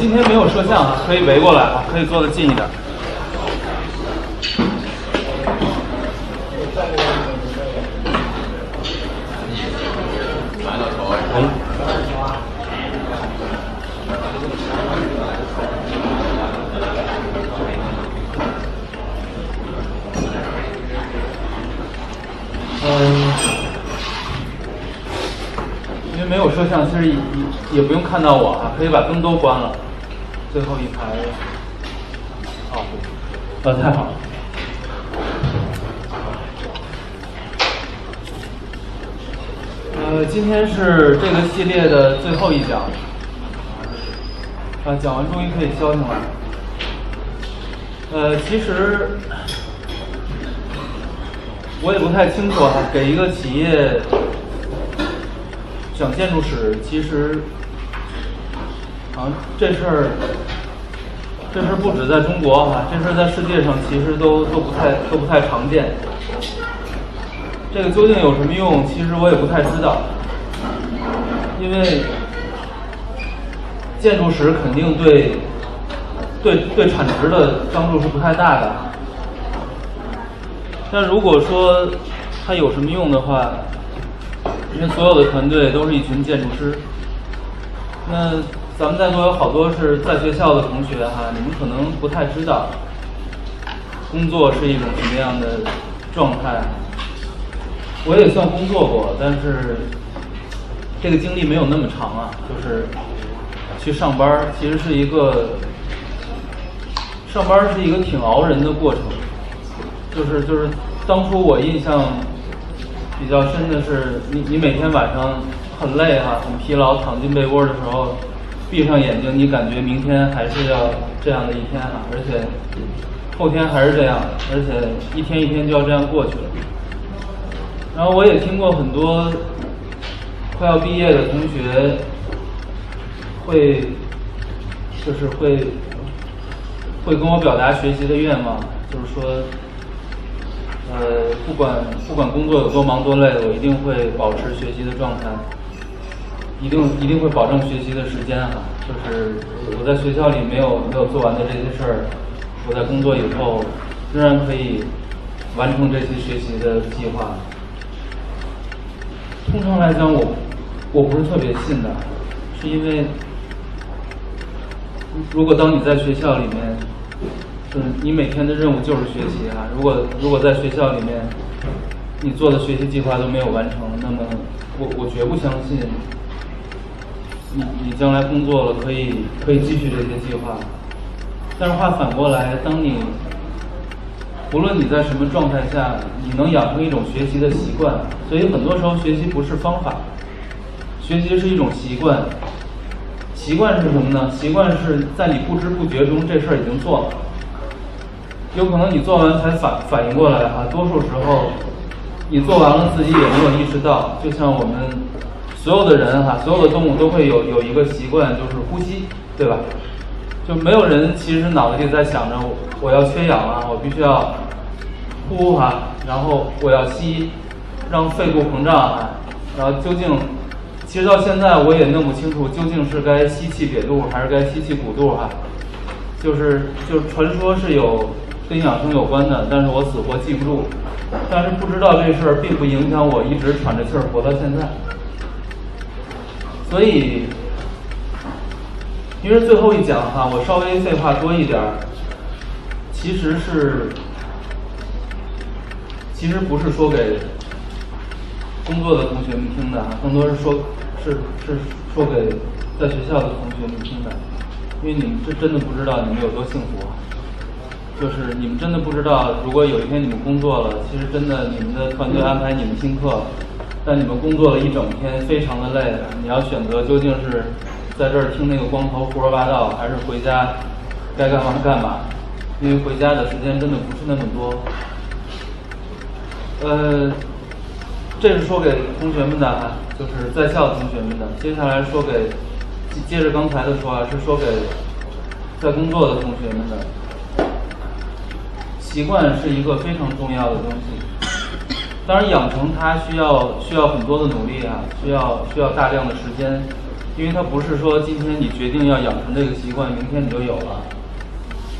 今天没有摄像啊，可以围过来啊，可以坐得近一点。嗯，因为没有摄像，其实也也不用看到我啊，可以把灯都关了。最后一排，哦，呃，太好了。呃，今天是这个系列的最后一讲，啊，讲完终于可以消停了。呃，其实我也不太清楚哈，给一个企业讲建筑史，其实啊，这事儿，这事儿不止在中国哈，这事儿在世界上其实都都不太都不太常见。这个究竟有什么用？其实我也不太知道，因为建筑史肯定对对对产值的帮助是不太大的。但如果说它有什么用的话，因为所有的团队都是一群建筑师，那咱们在座有好多是在学校的同学哈，你们可能不太知道工作是一种什么样的状态。我也算工作过，但是这个经历没有那么长啊。就是去上班，其实是一个上班是一个挺熬人的过程。就是就是当初我印象比较深的是，你你每天晚上很累哈、很疲劳，躺进被窝的时候，闭上眼睛，你感觉明天还是要这样的一天啊，而且后天还是这样，而且一天一天就要这样过去了。然后我也听过很多快要毕业的同学会，就是会会跟我表达学习的愿望，就是说，呃，不管不管工作有多忙多累，我一定会保持学习的状态，一定一定会保证学习的时间哈。就是我在学校里没有没有做完的这些事儿，我在工作以后仍然可以完成这些学习的计划。通常来讲，我我不是特别信的，是因为如果当你在学校里面，就是你每天的任务就是学习啊。如果如果在学校里面，你做的学习计划都没有完成，那么我我绝不相信你你将来工作了可以可以继续这些计划。但是话反过来，当你无论你在什么状态下，你能养成一种学习的习惯。所以很多时候学习不是方法，学习是一种习惯。习惯是什么呢？习惯是在你不知不觉中这事儿已经做了。有可能你做完才反反应过来哈，多数时候你做完了自己也没有意识到。就像我们所有的人哈，所有的动物都会有有一个习惯，就是呼吸，对吧？就没有人其实脑子里在想着我要缺氧啊，我必须要呼哈，然后我要吸。让肺部膨胀啊，然后究竟，其实到现在我也弄不清楚究竟是该吸气瘪肚还是该吸气鼓肚哈，就是就是传说是有跟养生有关的，但是我死活记不住，但是不知道这事儿并不影响我一直喘着气儿活到现在，所以，因为最后一讲哈，我稍微废话多一点儿，其实是，其实不是说给。工作的同学们听的，更多是说，是是说给在学校的同学们听的，因为你们是真的不知道你们有多幸福，就是你们真的不知道，如果有一天你们工作了，其实真的你们的团队安排你们听课，但你们工作了一整天，非常的累，你要选择究竟是在这儿听那个光头胡说八道，还是回家该干嘛干嘛，因为回家的时间真的不是那么多，呃。这是说给同学们的，就是在校同学们的。接下来说给，接着刚才的说啊，是说给在工作的同学们的。习惯是一个非常重要的东西，当然养成它需要需要很多的努力啊，需要需要大量的时间，因为它不是说今天你决定要养成这个习惯，明天你就有了。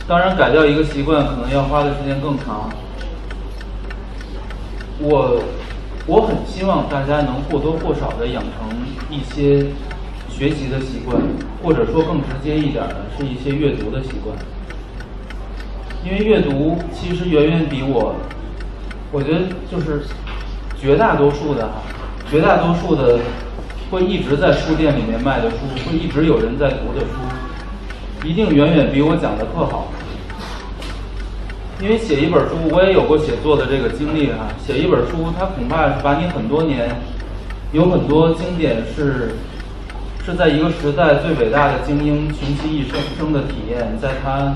当然，改掉一个习惯可能要花的时间更长。我我很希望大家能或多或少的养成一些学习的习惯，或者说更直接一点的是一些阅读的习惯。因为阅读其实远远比我，我觉得就是绝大多数的哈，绝大多数的会一直在书店里面卖的书，会一直有人在读的书，一定远远比我讲的课好。因为写一本书，我也有过写作的这个经历哈。写一本书，它恐怕是把你很多年，有很多经典是，是在一个时代最伟大的精英穷其一生生的体验，在它，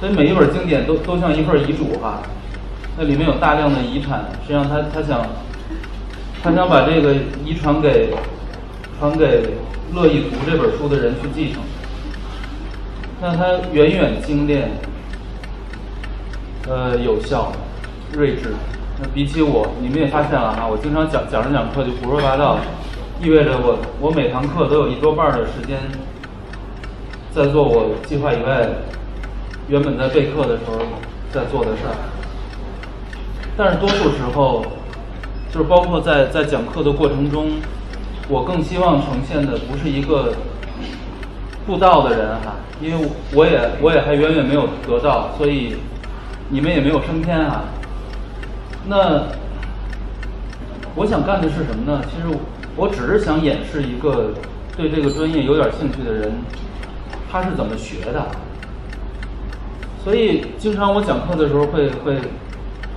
所以每一本经典都都像一份遗嘱哈，那里面有大量的遗产，实际上他他想，他想把这个遗传给，传给乐意读这本书的人去继承，那他远远精炼。呃，有效、睿智。那比起我，你们也发现了哈，我经常讲讲着讲课就胡说八道，意味着我我每堂课都有一多半的时间在做我计划以外原本在备课的时候在做的事儿。但是多数时候，就是包括在在讲课的过程中，我更希望呈现的不是一个布道的人哈，因为我也我也还远远没有得到，所以。你们也没有升天啊？那我想干的是什么呢？其实我只是想演示一个对这个专业有点兴趣的人，他是怎么学的。所以经常我讲课的时候会会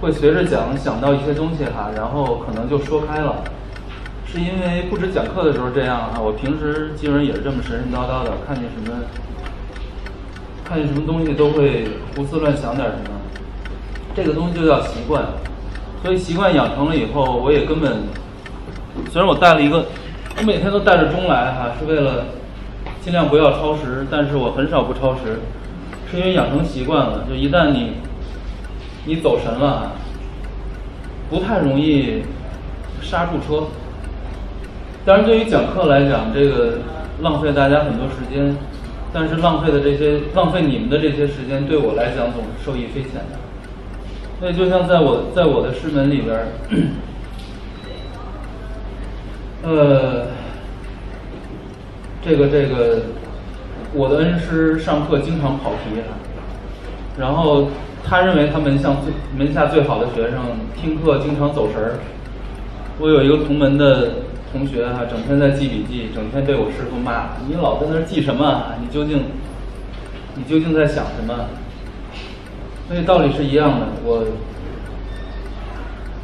会随着讲想到一些东西哈，然后可能就说开了，是因为不止讲课的时候这样哈，我平时基本上也是这么神神叨叨的，看见什么看见什么东西都会胡思乱想点什么。这个东西就叫习惯，所以习惯养成了以后，我也根本，虽然我带了一个，我每天都带着钟来哈，是为了尽量不要超时，但是我很少不超时，是因为养成习惯了，就一旦你你走神了，不太容易刹住车。当然，对于讲课来讲，这个浪费大家很多时间，但是浪费的这些浪费你们的这些时间，对我来讲总是受益匪浅的。所以，就像在我在我的师门里边儿，呃，这个这个，我的恩师上课经常跑题，然后他认为他门下最门下最好的学生听课经常走神儿。我有一个同门的同学哈，整天在记笔记，整天被我师傅骂：“你老在那儿记什么？你究竟你究竟在想什么？”所以道理是一样的，我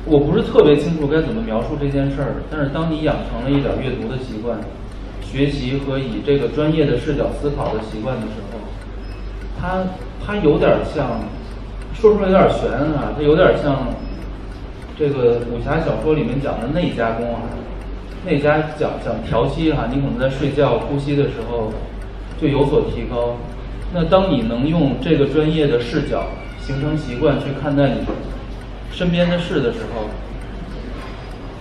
我不是特别清楚该怎么描述这件事儿，但是当你养成了一点阅读的习惯、学习和以这个专业的视角思考的习惯的时候，它它有点像，说出来有点悬啊，它有点像这个武侠小说里面讲的内家功啊，内家讲讲调息哈，你可能在睡觉呼吸的时候就有所提高。那当你能用这个专业的视角，形成习惯去看待你身边的事的时候，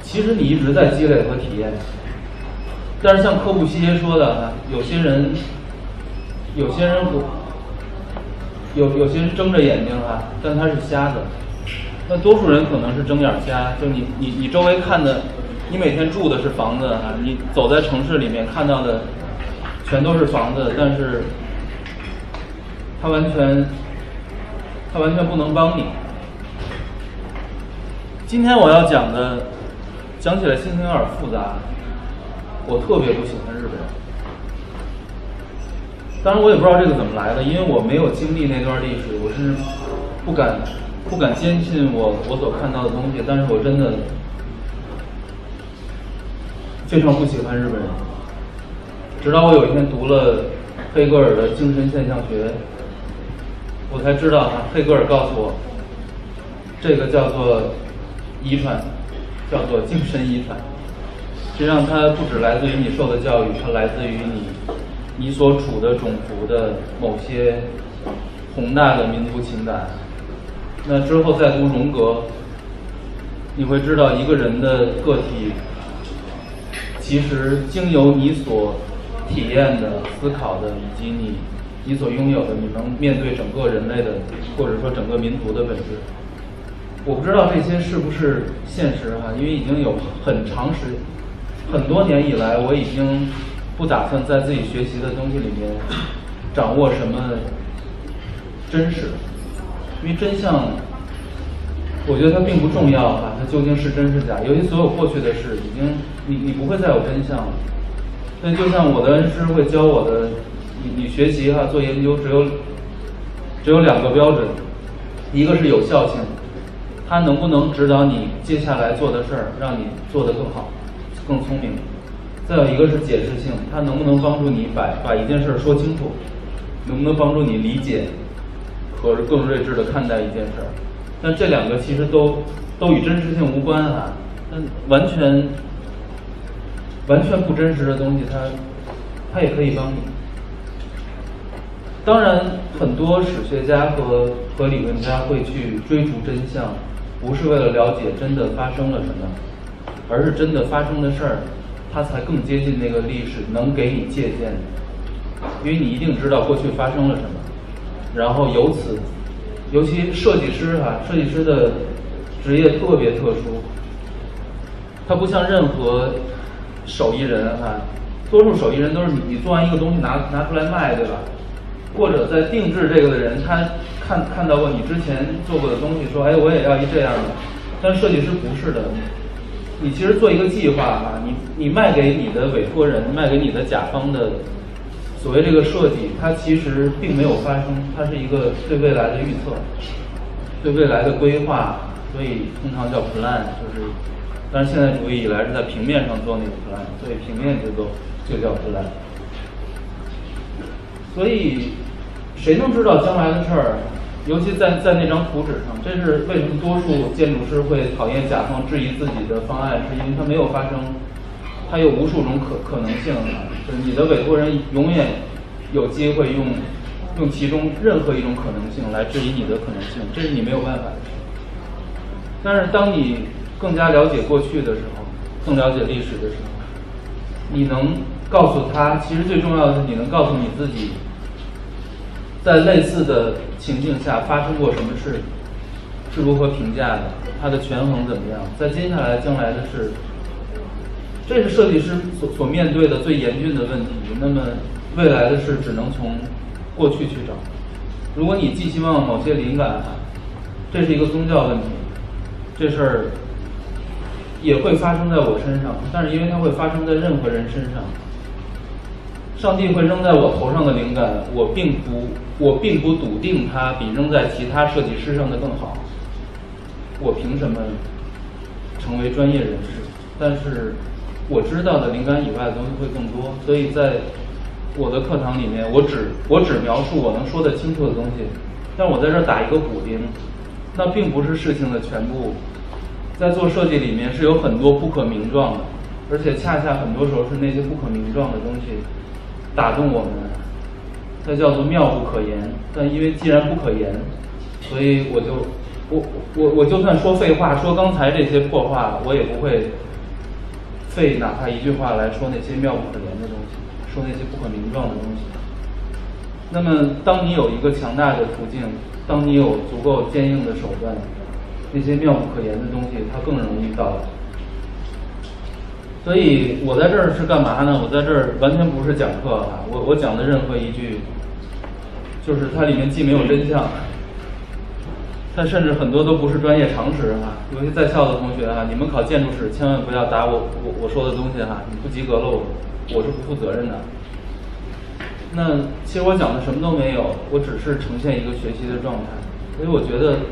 其实你一直在积累和体验。但是像科布西耶说的，有些人，有些人不，有有些人睁着眼睛哈，但他是瞎子。那多数人可能是睁眼瞎，就你你你周围看的，你每天住的是房子哈，你走在城市里面看到的全都是房子，但是他完全。他完全不能帮你。今天我要讲的，讲起来心情有点复杂。我特别不喜欢日本人，当然我也不知道这个怎么来的，因为我没有经历那段历史，我是不敢不敢坚信我我所看到的东西。但是我真的非常不喜欢日本人，直到我有一天读了黑格尔的《精神现象学》。我才知道哈，黑格尔告诉我，这个叫做遗传，叫做精神遗传。实际上，它不只来自于你受的教育，它来自于你你所处的种族的某些宏大的民族情感。那之后再读荣格，你会知道一个人的个体，其实经由你所体验的、思考的，以及你你所拥有的，你能面对整个人类的，或者说整个民族的本质。我不知道这些是不是现实哈，因为已经有很长时很多年以来，我已经不打算在自己学习的东西里面掌握什么真实，因为真相，我觉得它并不重要哈，它究竟是真是假？尤其所有过去的事，已经你你不会再有真相了。那就像我的恩师会教我的，你你学习哈做研究只有只有两个标准，一个是有效性。它能不能指导你接下来做的事儿，让你做得更好、更聪明？再有一个是解释性，它能不能帮助你把把一件事儿说清楚？能不能帮助你理解和更睿智的看待一件事儿？那这两个其实都都与真实性无关啊，那完全完全不真实的东西，它它也可以帮你。当然，很多史学家和和理论家会去追逐真相。不是为了了解真的发生了什么，而是真的发生的事儿，它才更接近那个历史，能给你借鉴的。因为你一定知道过去发生了什么，然后由此，尤其设计师哈，设计师的职业特别特殊，他不像任何手艺人哈，多数手艺人都是你你做完一个东西拿拿出来卖，对吧？或者在定制这个的人，他看看到过你之前做过的东西，说，哎，我也要一这样的。但设计师不是的，你其实做一个计划啊，你你卖给你的委托人，卖给你的甲方的所谓这个设计，它其实并没有发生，它是一个对未来的预测，对未来的规划，所以通常叫 plan，就是，但是现代主义以来是在平面上做那个 plan，所以平面结构就叫 plan。所以，谁能知道将来的事儿？尤其在在那张图纸上，这是为什么多数建筑师会讨厌甲方质疑自己的方案，是因为它没有发生，它有无数种可可能性。就是你的委托人永远有机会用用其中任何一种可能性来质疑你的可能性，这是你没有办法的。但是当你更加了解过去的时候，更了解历史的时候，你能。告诉他，其实最重要的是你能告诉你自己，在类似的情境下发生过什么事，是如何评价的，它的权衡怎么样？在接下来将来的事，这是设计师所所面对的最严峻的问题。那么未来的事只能从过去去找。如果你寄希望某些灵感，这是一个宗教问题，这事儿也会发生在我身上，但是因为它会发生在任何人身上。上帝会扔在我头上的灵感，我并不，我并不笃定它比扔在其他设计师上的更好。我凭什么成为专业人士？但是我知道的灵感以外的东西会更多。所以在我的课堂里面，我只我只描述我能说得清楚的东西。但我在这儿打一个补丁，那并不是事情的全部。在做设计里面是有很多不可名状的，而且恰恰很多时候是那些不可名状的东西。打动我们，它叫做妙不可言。但因为既然不可言，所以我就我我我就算说废话，说刚才这些破话，我也不会费哪怕一句话来说那些妙不可言的东西，说那些不可名状的东西。那么，当你有一个强大的途径，当你有足够坚硬的手段，那些妙不可言的东西，它更容易到来。所以我在这儿是干嘛呢？我在这儿完全不是讲课哈，我我讲的任何一句，就是它里面既没有真相，它甚至很多都不是专业常识哈。尤其在校的同学哈，你们考建筑史千万不要答我我我说的东西哈，你不及格了我我是不负责任的。那其实我讲的什么都没有，我只是呈现一个学习的状态。所以我觉得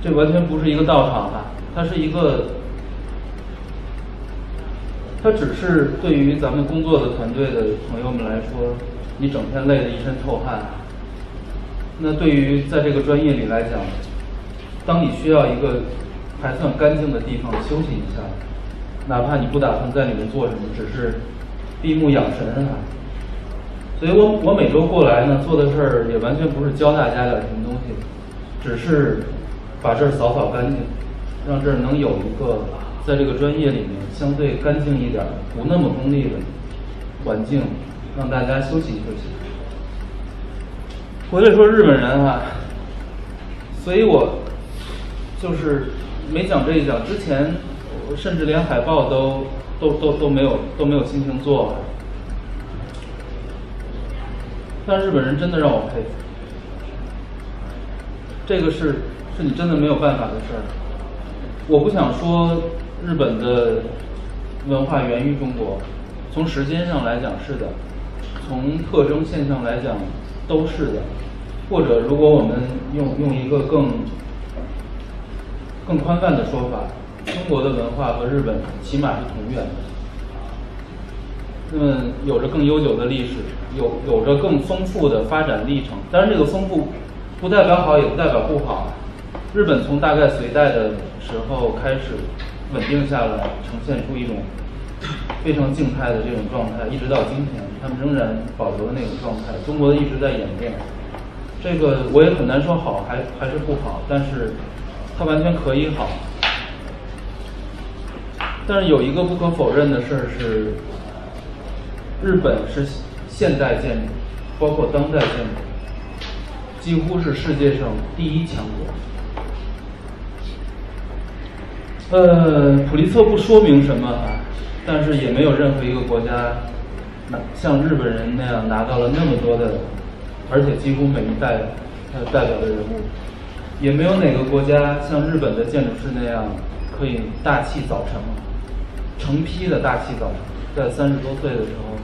这完全不是一个道场哈，它是一个。它只是对于咱们工作的团队的朋友们来说，你整天累得一身臭汗。那对于在这个专业里来讲，当你需要一个还算干净的地方休息一下，哪怕你不打算在里面做什么，只是闭目养神啊。所以我我每周过来呢，做的事儿也完全不是教大家点什么东西，只是把这儿扫扫干净，让这儿能有一个。在这个专业里面，相对干净一点、不那么功利的环境，让大家休息休息。回来说日本人啊，所以我就是没讲这一讲之前，我甚至连海报都都都都没有都没有心情做。但日本人真的让我佩服，这个是是你真的没有办法的事儿。我不想说日本的文化源于中国，从时间上来讲是的，从特征现象来讲都是的。或者如果我们用用一个更更宽泛的说法，中国的文化和日本起码是同源的。那么有着更悠久的历史，有有着更丰富的发展历程。当然，这个丰富不代表好，也不代表不好。日本从大概隋代的时候开始稳定下来，呈现出一种非常静态的这种状态，一直到今天，他们仍然保留了那种状态。中国一直在演变，这个我也很难说好还还是不好，但是它完全可以好。但是有一个不可否认的事儿是。日本是现代建筑，包括当代建筑，几乎是世界上第一强国。呃，普利策不说明什么啊，但是也没有任何一个国家拿像日本人那样拿到了那么多的，而且几乎每一代呃代表的人物，也没有哪个国家像日本的建筑师那样可以大器早成，成批的大器早成，在三十多岁的时候。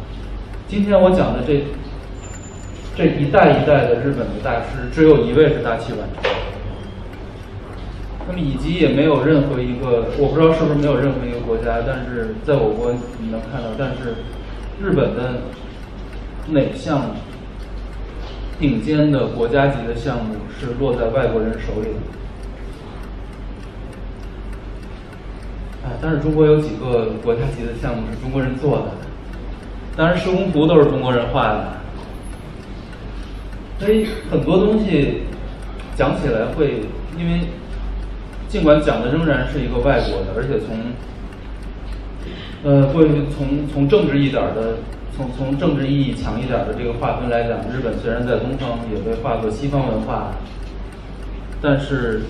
今天我讲的这这一代一代的日本的大师，只有一位是大器晚成。那么以及也没有任何一个，我不知道是不是没有任何一个国家，但是在我国你能看到，但是日本的哪项顶尖的国家级的项目是落在外国人手里的？哎，但是中国有几个国家级的项目是中国人做的？当然，施工图都是中国人画的，所以很多东西讲起来会，因为尽管讲的仍然是一个外国的，而且从呃会从从政治一点的，从从政治意义强一点的这个划分来讲，日本虽然在东方也被划作西方文化，但是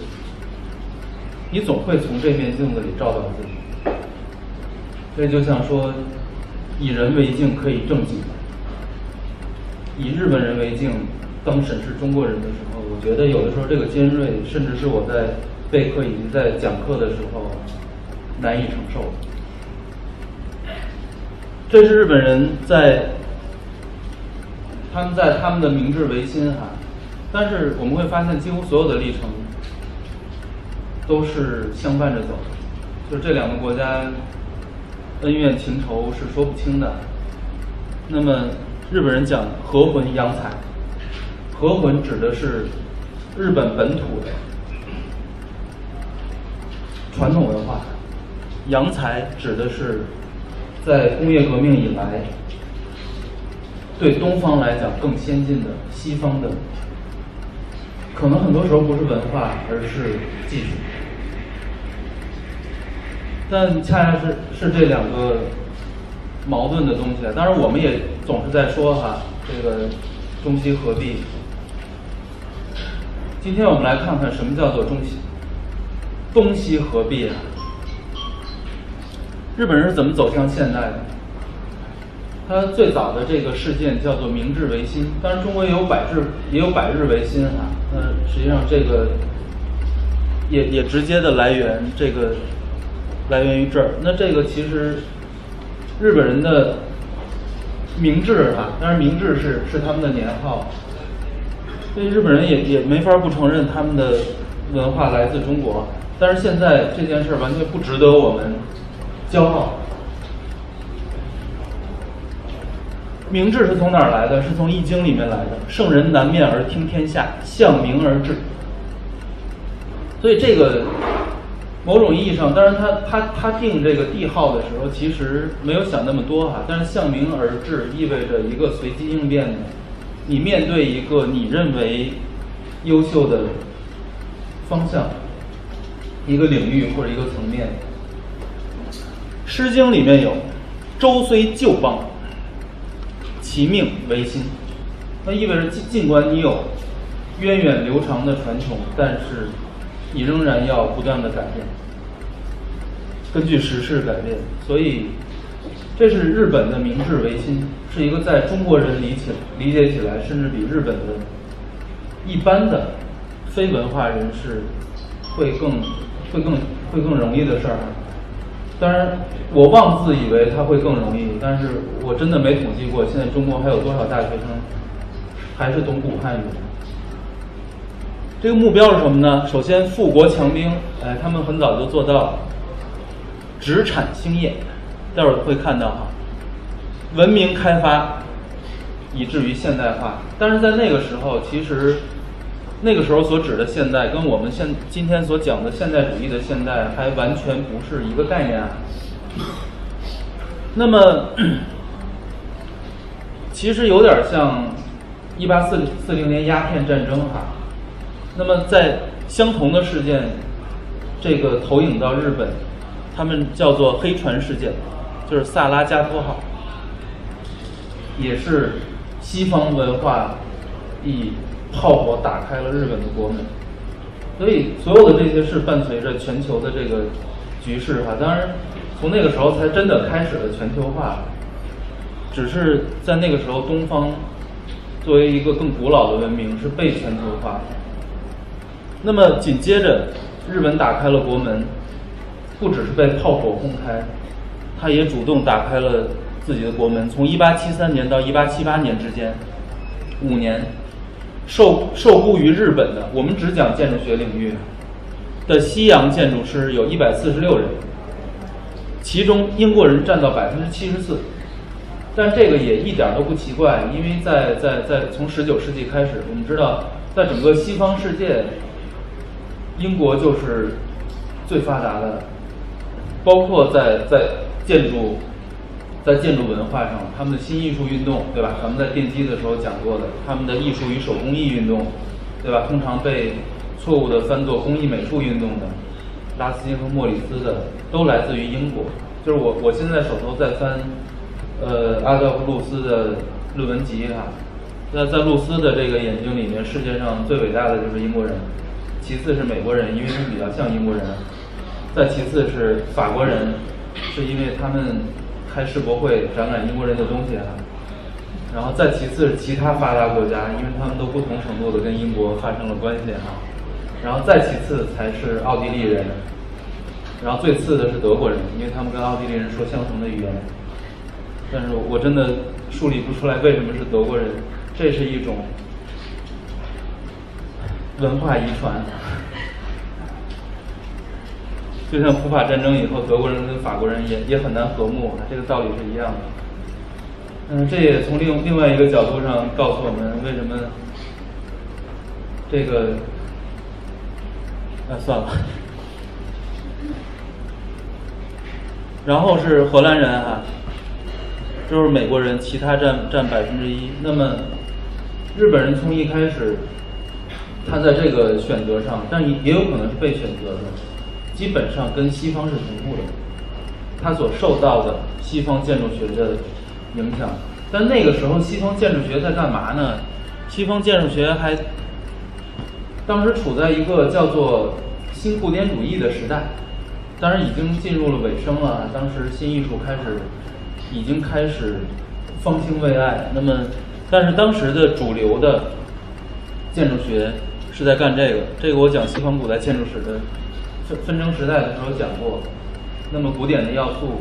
你总会从这面镜子里照到自己，所以就像说。以人为镜可以正己，以日本人为镜当审视中国人的时候，我觉得有的时候这个尖锐，甚至是我在备课以及在讲课的时候难以承受。这是日本人在他们在他们的明治维新哈，但是我们会发现几乎所有的历程都是相伴着走，就这两个国家。恩怨情仇是说不清的。那么，日本人讲和魂洋才，和魂指的是日本本土的传统文化，洋才指的是在工业革命以来对东方来讲更先进的西方的，可能很多时候不是文化，而是技术。但恰恰是是这两个矛盾的东西。当然，我们也总是在说哈，这个中西合璧。今天我们来看看什么叫做中西东西合璧啊？日本人是怎么走向现代的？他最早的这个事件叫做明治维新。当然，中国也有百日也有百日维新哈。那实际上这个也也直接的来源这个。来源于这儿，那这个其实日本人的明治啊，当然明治是是他们的年号，所以日本人也也没法不承认他们的文化来自中国。但是现在这件事完全不值得我们骄傲。明智是从哪儿来的？是从《易经》里面来的，“圣人南面而听天下，向明而治”。所以这个。某种意义上，当然他他他定这个帝号的时候，其实没有想那么多哈。但是向明而治意味着一个随机应变的，你面对一个你认为优秀的方向、一个领域或者一个层面，《诗经》里面有“周虽旧邦，其命维新。那意味着尽尽管你有源远流长的传统，但是你仍然要不断的改变，根据时事改变。所以，这是日本的明治维新，是一个在中国人理解理解起来，甚至比日本的一般的非文化人士会更会更会更容易的事儿。当然，我妄自以为它会更容易，但是我真的没统计过，现在中国还有多少大学生还是懂古汉语？这个目标是什么呢？首先，富国强兵，哎，他们很早就做到了殖产兴业，待会儿会看到哈，文明开发，以至于现代化。但是在那个时候，其实那个时候所指的现代，跟我们现今天所讲的现代主义的现代还完全不是一个概念啊。那么，其实有点像一八四四零年鸦片战争哈。那么在相同的事件，这个投影到日本，他们叫做黑船事件，就是萨拉加托号，也是西方文化以炮火打开了日本的国门，所以所有的这些是伴随着全球的这个局势哈。当然，从那个时候才真的开始了全球化，只是在那个时候，东方作为一个更古老的文明是被全球化。那么紧接着，日本打开了国门，不只是被炮火轰开，他也主动打开了自己的国门。从1873年到1878年之间，五年，受受雇于日本的，我们只讲建筑学领域的西洋建筑师有一百四十六人，其中英国人占到百分之七十四。但这个也一点都不奇怪，因为在在在从十九世纪开始，我们知道，在整个西方世界。英国就是最发达的，包括在在建筑，在建筑文化上，他们的新艺术运动，对吧？咱们在奠基的时候讲过的，他们的艺术与手工艺运动，对吧？通常被错误的翻作工艺美术运动的，拉斯金和莫里斯的，都来自于英国。就是我我现在手头在翻，呃，阿道夫·露斯的论文集哈。那在露斯的这个眼睛里面，世界上最伟大的就是英国人。其次是美国人，因为他们比较像英国人；再其次是法国人，是因为他们开世博会展览英国人的东西啊。然后再其次是其他发达国家，因为他们都不同程度的跟英国发生了关系啊。然后再其次才是奥地利人，然后最次的是德国人，因为他们跟奥地利人说相同的语言。但是我真的梳理不出来为什么是德国人，这是一种。文化遗传，就像普法战争以后，德国人跟法国人也也很难和睦，这个道理是一样的。嗯，这也从另另外一个角度上告诉我们，为什么这个……啊，算了。然后是荷兰人哈，就是美国人，其他占占百分之一。那么日本人从一开始。他在这个选择上，但也有可能是被选择的，基本上跟西方是同步的。他所受到的西方建筑学的影响，但那个时候西方建筑学在干嘛呢？西方建筑学还当时处在一个叫做新古典主义的时代，当然已经进入了尾声了。当时新艺术开始，已经开始方兴未艾。那么，但是当时的主流的建筑学。是在干这个，这个我讲西方古代建筑史的纷争时代的时候讲过。那么古典的要素，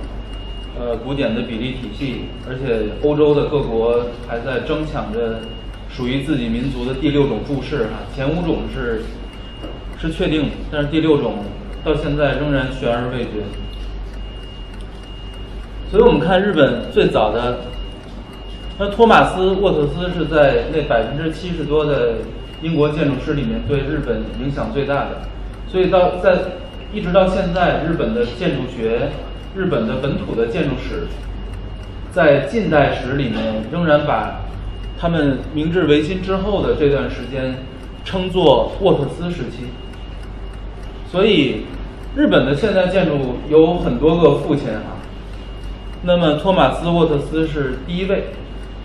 呃，古典的比例体系，而且欧洲的各国还在争抢着属于自己民族的第六种注释哈。前五种是是确定，但是第六种到现在仍然悬而未决。所以我们看日本最早的，那托马斯沃特斯是在那百分之七十多的。英国建筑师里面对日本影响最大的，所以到在一直到现在，日本的建筑学、日本的本土的建筑史，在近代史里面仍然把他们明治维新之后的这段时间称作沃特斯时期。所以，日本的现代建筑有很多个父亲哈。那么，托马斯沃特斯是第一位，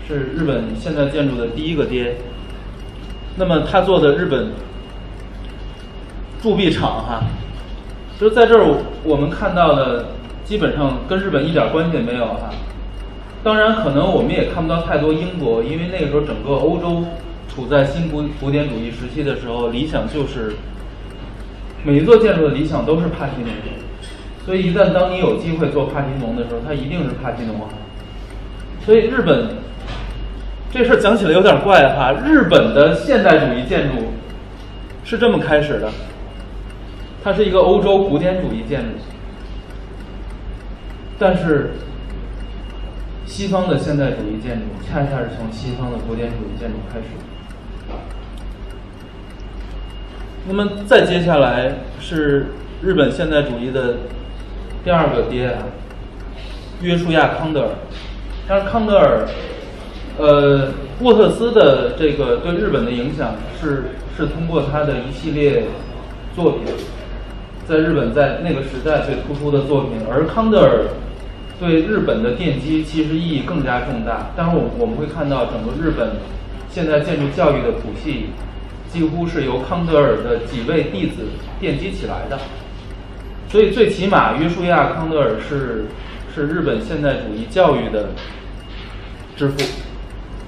是日本现代建筑的第一个爹。那么他做的日本铸币厂哈，就是在这儿我们看到的基本上跟日本一点关系也没有哈。当然，可能我们也看不到太多英国，因为那个时候整个欧洲处在新古古典主义时期的时候，理想就是每一座建筑的理想都是帕提农。所以一旦当你有机会做帕提农的时候，它一定是帕提农啊。所以日本。这事儿讲起来有点怪哈，日本的现代主义建筑是这么开始的，它是一个欧洲古典主义建筑，但是西方的现代主义建筑恰恰是从西方的古典主义建筑开始。那么再接下来是日本现代主义的第二个爹啊，约书亚康德尔，但是康德尔。呃，沃特斯的这个对日本的影响是是通过他的一系列作品，在日本在那个时代最突出的作品，而康德尔对日本的奠基其实意义更加重大。当然，我我们会看到整个日本现代建筑教育的谱系几乎是由康德尔的几位弟子奠基起来的，所以最起码约书亚康德尔是是日本现代主义教育的之父。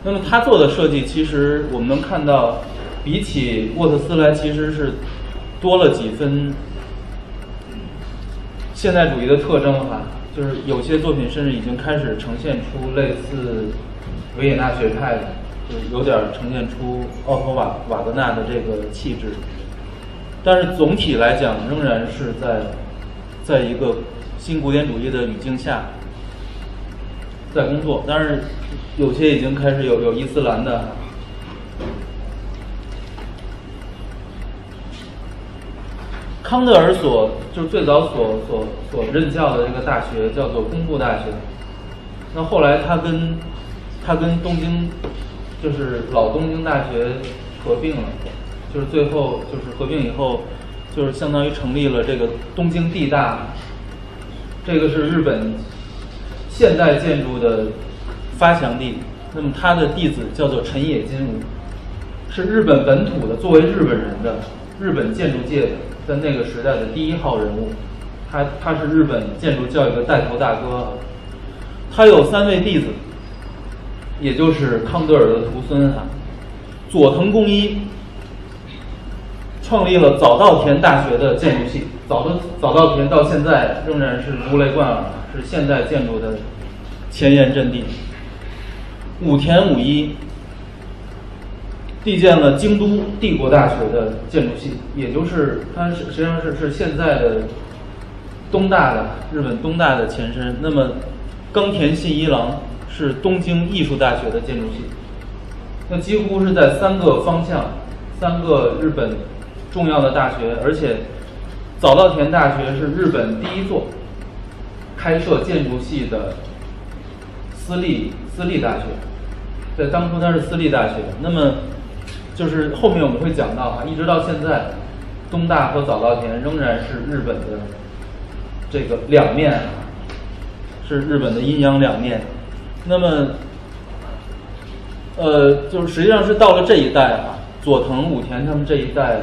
那么他做的设计，其实我们能看到，比起沃特斯来，其实是多了几分现代主义的特征哈。就是有些作品甚至已经开始呈现出类似维也纳学派的，就有点呈现出奥托瓦瓦格纳的这个气质。但是总体来讲，仍然是在在一个新古典主义的语境下在工作，但是。有些已经开始有有伊斯兰的，康德尔所就是最早所所所任教的这个大学叫做工部大学，那后来他跟他跟东京就是老东京大学合并了，就是最后就是合并以后，就是相当于成立了这个东京地大，这个是日本现代建筑的。发祥地，那么他的弟子叫做陈野金吾，是日本本土的，作为日本人的日本建筑界的，在那个时代的第一号人物，他他是日本建筑教育的带头大哥，他有三位弟子，也就是康德尔的徒孙哈，佐藤公一，创立了早稻田大学的建筑系，早的早稻田到现在仍然是如雷贯耳，是现代建筑的前沿阵地。武田武一缔建了京都帝国大学的建筑系，也就是它是实际上是是现在的东大的日本东大的前身。那么冈田信一郎是东京艺术大学的建筑系，那几乎是在三个方向、三个日本重要的大学，而且早稻田大学是日本第一座开设建筑系的私立私立大学。在当初它是私立大学，那么就是后面我们会讲到哈，一直到现在，东大和早稻田仍然是日本的这个两面，是日本的阴阳两面。那么，呃，就是实际上是到了这一代啊，佐藤武田他们这一代，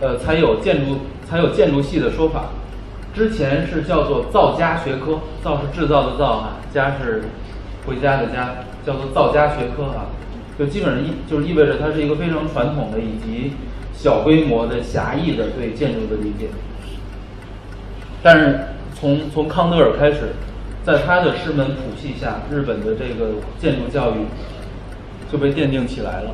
呃，才有建筑才有建筑系的说法，之前是叫做造家学科，造是制造的造哈，家是回家的家。叫做造家学科啊，就基本上意就是意味着它是一个非常传统的以及小规模的狭义的对建筑的理解。但是从从康德尔开始，在他的师门谱系下，日本的这个建筑教育就被奠定起来了。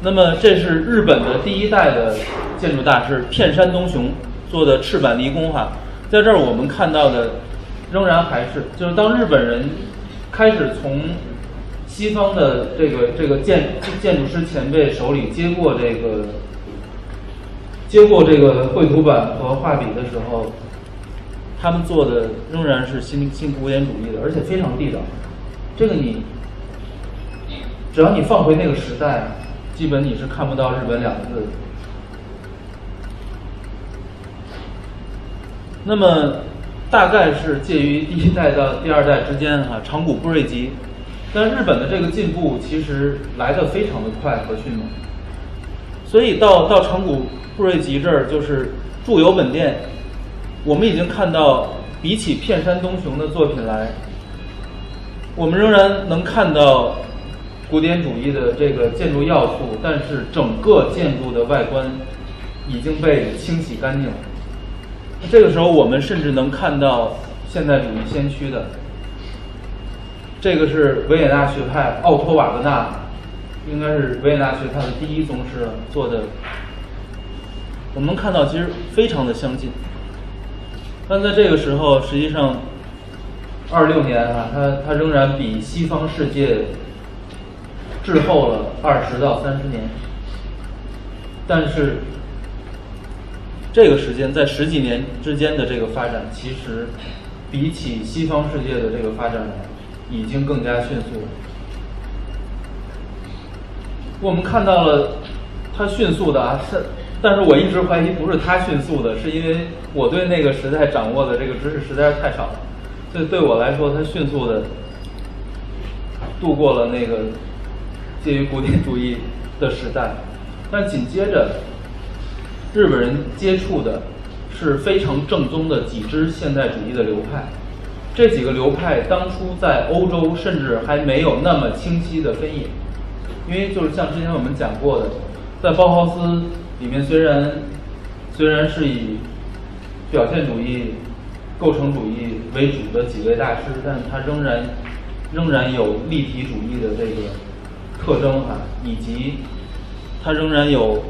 那么这是日本的第一代的建筑大师片山东雄做的赤坂离宫哈，在这儿我们看到的仍然还是就是当日本人开始从西方的这个这个建建筑师前辈手里接过这个接过这个绘图板和画笔的时候，他们做的仍然是新新古典主义的，而且非常地道。这个你只要你放回那个时代，基本你是看不到日本两个字。那么大概是介于第一代到第二代之间哈，长谷布瑞吉。但日本的这个进步其实来得非常的快和迅猛，所以到到长谷布瑞吉这儿就是住友本店，我们已经看到比起片山东雄的作品来，我们仍然能看到古典主义的这个建筑要素，但是整个建筑的外观已经被清洗干净了。这个时候，我们甚至能看到现代主义先驱的。这个是维也纳学派奥托瓦格纳，应该是维也纳学派的第一宗师做的。我们看到，其实非常的相近。但在这个时候，实际上，二六年啊，它它仍然比西方世界滞后了二十到三十年。但是，这个时间在十几年之间的这个发展，其实比起西方世界的这个发展来。已经更加迅速了。我们看到了它迅速的啊，是，但是我一直怀疑不是它迅速的，是因为我对那个时代掌握的这个知识实在是太少了，所以对我来说，它迅速的度过了那个介于古典主义的时代。但紧接着，日本人接触的是非常正宗的几支现代主义的流派。这几个流派当初在欧洲甚至还没有那么清晰的分野，因为就是像之前我们讲过的，在包豪斯里面虽然虽然是以表现主义、构成主义为主的几位大师，但他仍然仍然有立体主义的这个特征哈，以及他仍然有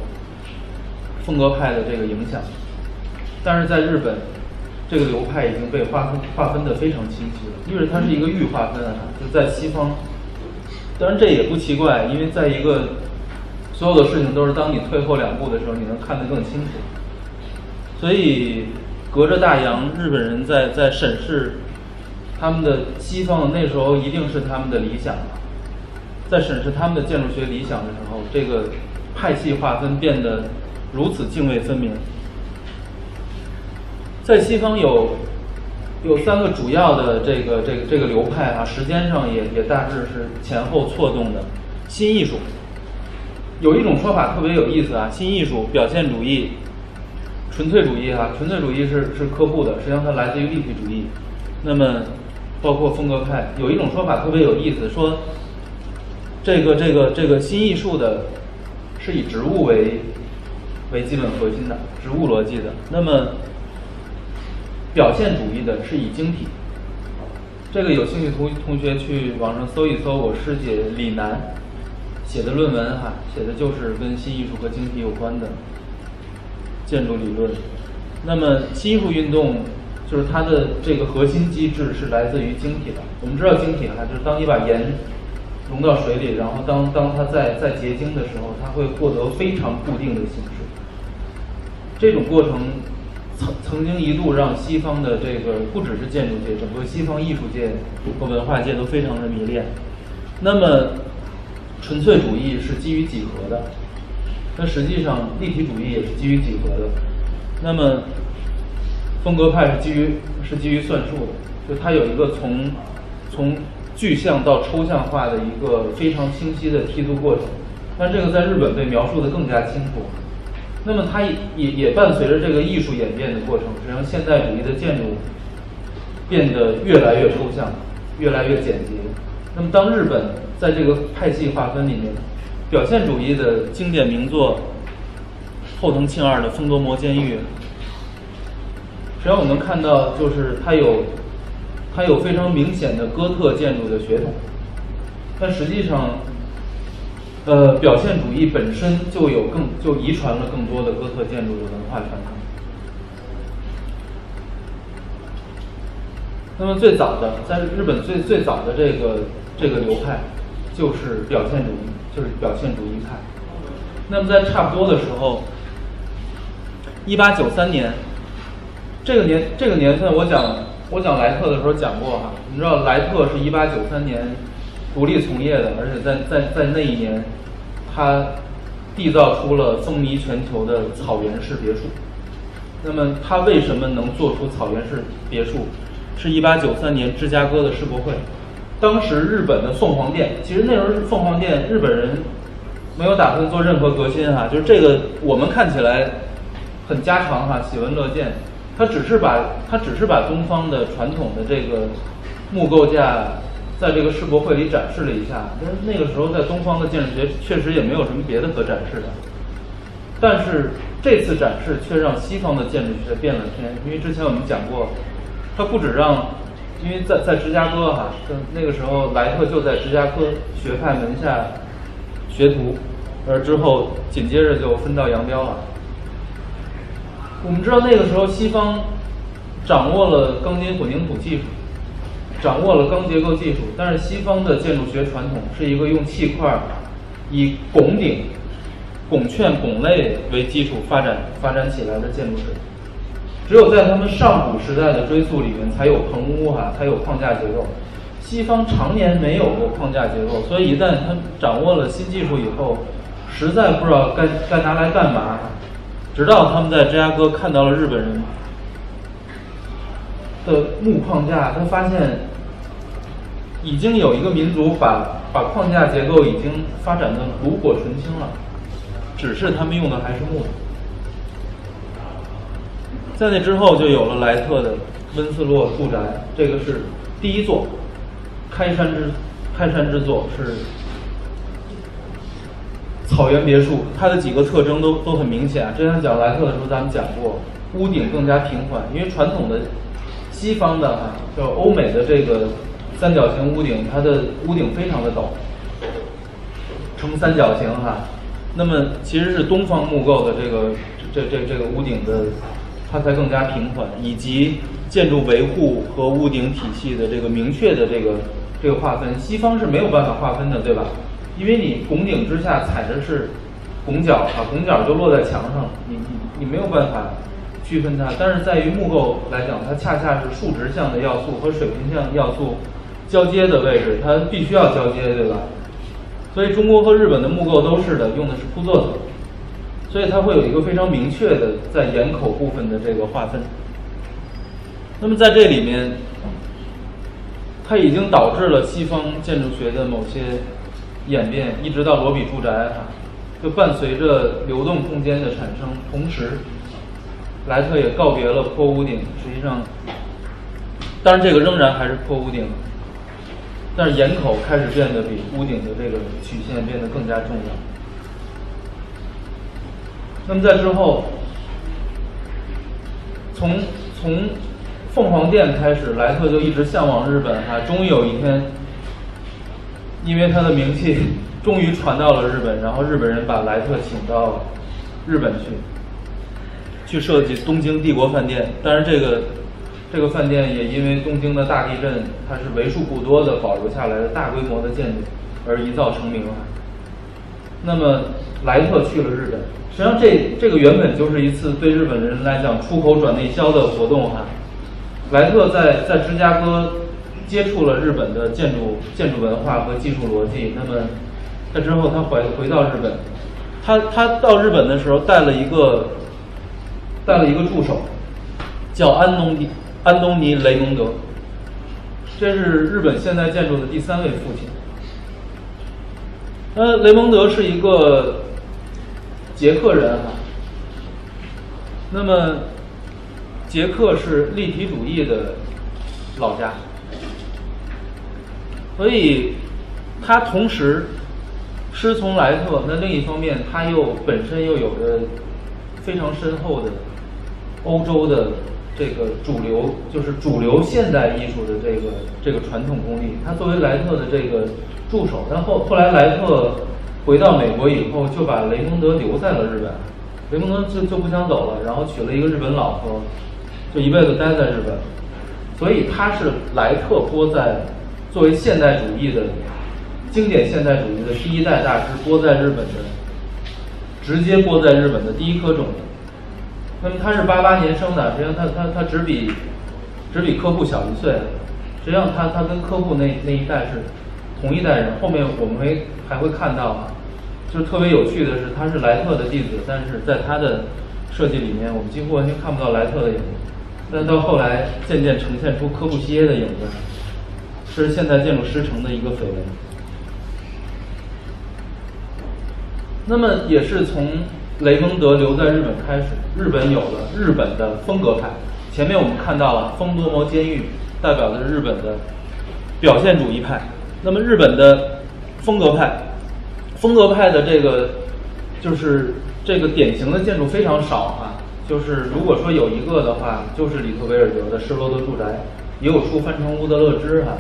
风格派的这个影响，但是在日本。这个流派已经被划分划分的非常清晰了，因为它是一个预划分啊，就在西方。当然这也不奇怪，因为在一个所有的事情都是当你退后两步的时候，你能看得更清楚。所以隔着大洋，日本人在在审视他们的西方的那时候一定是他们的理想，在审视他们的建筑学理想的时候，这个派系划分变得如此泾渭分明。在西方有有三个主要的这个这个这个流派啊，时间上也也大致是前后错动的。新艺术有一种说法特别有意思啊，新艺术、表现主义、纯粹主义啊，纯粹主义是是科布的，实际上它来自于立体主义。那么包括风格派，有一种说法特别有意思，说这个这个这个新艺术的是以植物为为基本核心的，植物逻辑的。那么表现主义的是以晶体，这个有兴趣同同学去网上搜一搜，我师姐李楠写的论文哈，写的就是跟新艺术和晶体有关的建筑理论。那么新艺术运动就是它的这个核心机制是来自于晶体的。我们知道晶体哈，就是当你把盐融到水里，然后当当它在在结晶的时候，它会获得非常固定的形式。这种过程。曾曾经一度让西方的这个不只是建筑界，整个西方艺术界和文化界都非常的迷恋。那么，纯粹主义是基于几何的，那实际上立体主义也是基于几何的。那么，风格派是基于是基于算术的，就它有一个从从具象到抽象化的一个非常清晰的梯度过程。但这个在日本被描述的更加清楚。那么它也也伴随着这个艺术演变的过程，实际上现代主义的建筑变得越来越抽象，越来越简洁。那么当日本在这个派系划分里面，表现主义的经典名作后藤庆二的《丰多摩监狱》，实际上我们看到，就是它有它有非常明显的哥特建筑的血统，但实际上。呃，表现主义本身就有更就遗传了更多的哥特建筑的文化传统。那么最早的，在日本最最早的这个这个流派，就是表现主义，就是表现主义派。那么在差不多的时候，一八九三年，这个年这个年份，我讲我讲莱特的时候讲过哈，你知道莱特是一八九三年。独立从业的，而且在在在那一年，他缔造出了风靡全球的草原式别墅。那么他为什么能做出草原式别墅？是一八九三年芝加哥的世博会，当时日本的凤凰殿，其实那时候是凤凰殿，日本人没有打算做任何革新哈，就是这个我们看起来很家常哈，喜闻乐见。他只是把他只是把东方的传统的这个木构架在这个世博会里展示了一下，但是那个时候在东方的建筑学确实也没有什么别的可展示的。但是这次展示却让西方的建筑学变了天，因为之前我们讲过，它不止让，因为在在芝加哥哈，那个时候莱特就在芝加哥学派门下学徒，而之后紧接着就分道扬镳了。我们知道那个时候西方掌握了钢筋混凝土技术，掌握了钢结构技术，但是西方的建筑学传统是一个用砌块以拱顶。拱券、拱类为基础发展发展起来的建筑史，只有在他们上古时代的追溯里面才有棚屋哈，才有框架结构。西方常年没有过框架结构，所以一旦他掌握了新技术以后，实在不知道该该拿来干嘛。直到他们在芝加哥看到了日本人的木框架，他发现已经有一个民族把把框架结构已经发展的炉火纯青了。只是他们用的还是木头。在那之后，就有了莱特的温斯洛住宅，这个是第一座开山之开山之作，是草原别墅。它的几个特征都都很明显。之前讲莱特的时候，咱们讲过，屋顶更加平缓，因为传统的西方的哈，就欧美的这个三角形屋顶，它的屋顶非常的陡，呈三角形哈。那么其实是东方木构的这个这这这个屋顶的，它才更加平缓，以及建筑维护和屋顶体系的这个明确的这个这个划分，西方是没有办法划分的，对吧？因为你拱顶之下踩的是拱角啊，拱角就落在墙上，你你你没有办法区分它。但是在于木构来讲，它恰恰是竖直向的要素和水平向要素交接的位置，它必须要交接，对吧？所以中国和日本的木构都是的，用的是铺座层，所以它会有一个非常明确的在檐口部分的这个划分。那么在这里面，它已经导致了西方建筑学的某些演变，一直到罗比住宅哈，就伴随着流动空间的产生，同时，莱特也告别了坡屋顶，实际上，当然这个仍然还是坡屋顶。但是檐口开始变得比屋顶的这个曲线变得更加重要。那么在之后，从从凤凰殿开始，莱特就一直向往日本哈。终于有一天，因为他的名气终于传到了日本，然后日本人把莱特请到日本去，去设计东京帝国饭店。但是这个。这个饭店也因为东京的大地震，它是为数不多的保留下来的大规模的建筑，而一造成名了。那么莱特去了日本，实际上这这个原本就是一次对日本人来讲出口转内销的活动哈。莱特在在芝加哥接触了日本的建筑建筑文化和技术逻辑，那么在之后他回回到日本，他他到日本的时候带了一个带了一个助手，叫安东尼。安东尼·雷蒙德，这是日本现代建筑的第三位父亲。呃，雷蒙德是一个捷克人哈。那么，捷克是立体主义的老家，所以他同时师从莱特，那另一方面他又本身又有着非常深厚的欧洲的。这个主流就是主流现代艺术的这个这个传统功力。他作为莱特的这个助手，然后后来莱特回到美国以后，就把雷蒙德留在了日本。雷蒙德就就不想走了，然后娶了一个日本老婆，就一辈子待在日本。所以他是莱特播在作为现代主义的经典现代主义的第一代大师播在日本的，直接播在日本的第一颗种子。那么他是八八年生的，实际上他他他只比只比科布小一岁，实际上他他跟科布那那一代是同一代人。后面我们会还会看到啊，就是特别有趣的是，他是莱特的弟子，但是在他的设计里面，我们几乎完全看不到莱特的影子。但到后来渐渐呈现出科布西耶的影子。是现代建筑师承的一个绯闻。那么也是从雷蒙德留在日本开始，日本有了日本的风格派。前面我们看到了丰多摩监狱，代表的是日本的表现主义派。那么日本的风格派，风格派的这个就是这个典型的建筑非常少啊。就是如果说有一个的话，就是里特维尔德的施罗德住宅，也有书翻成乌德勒支哈。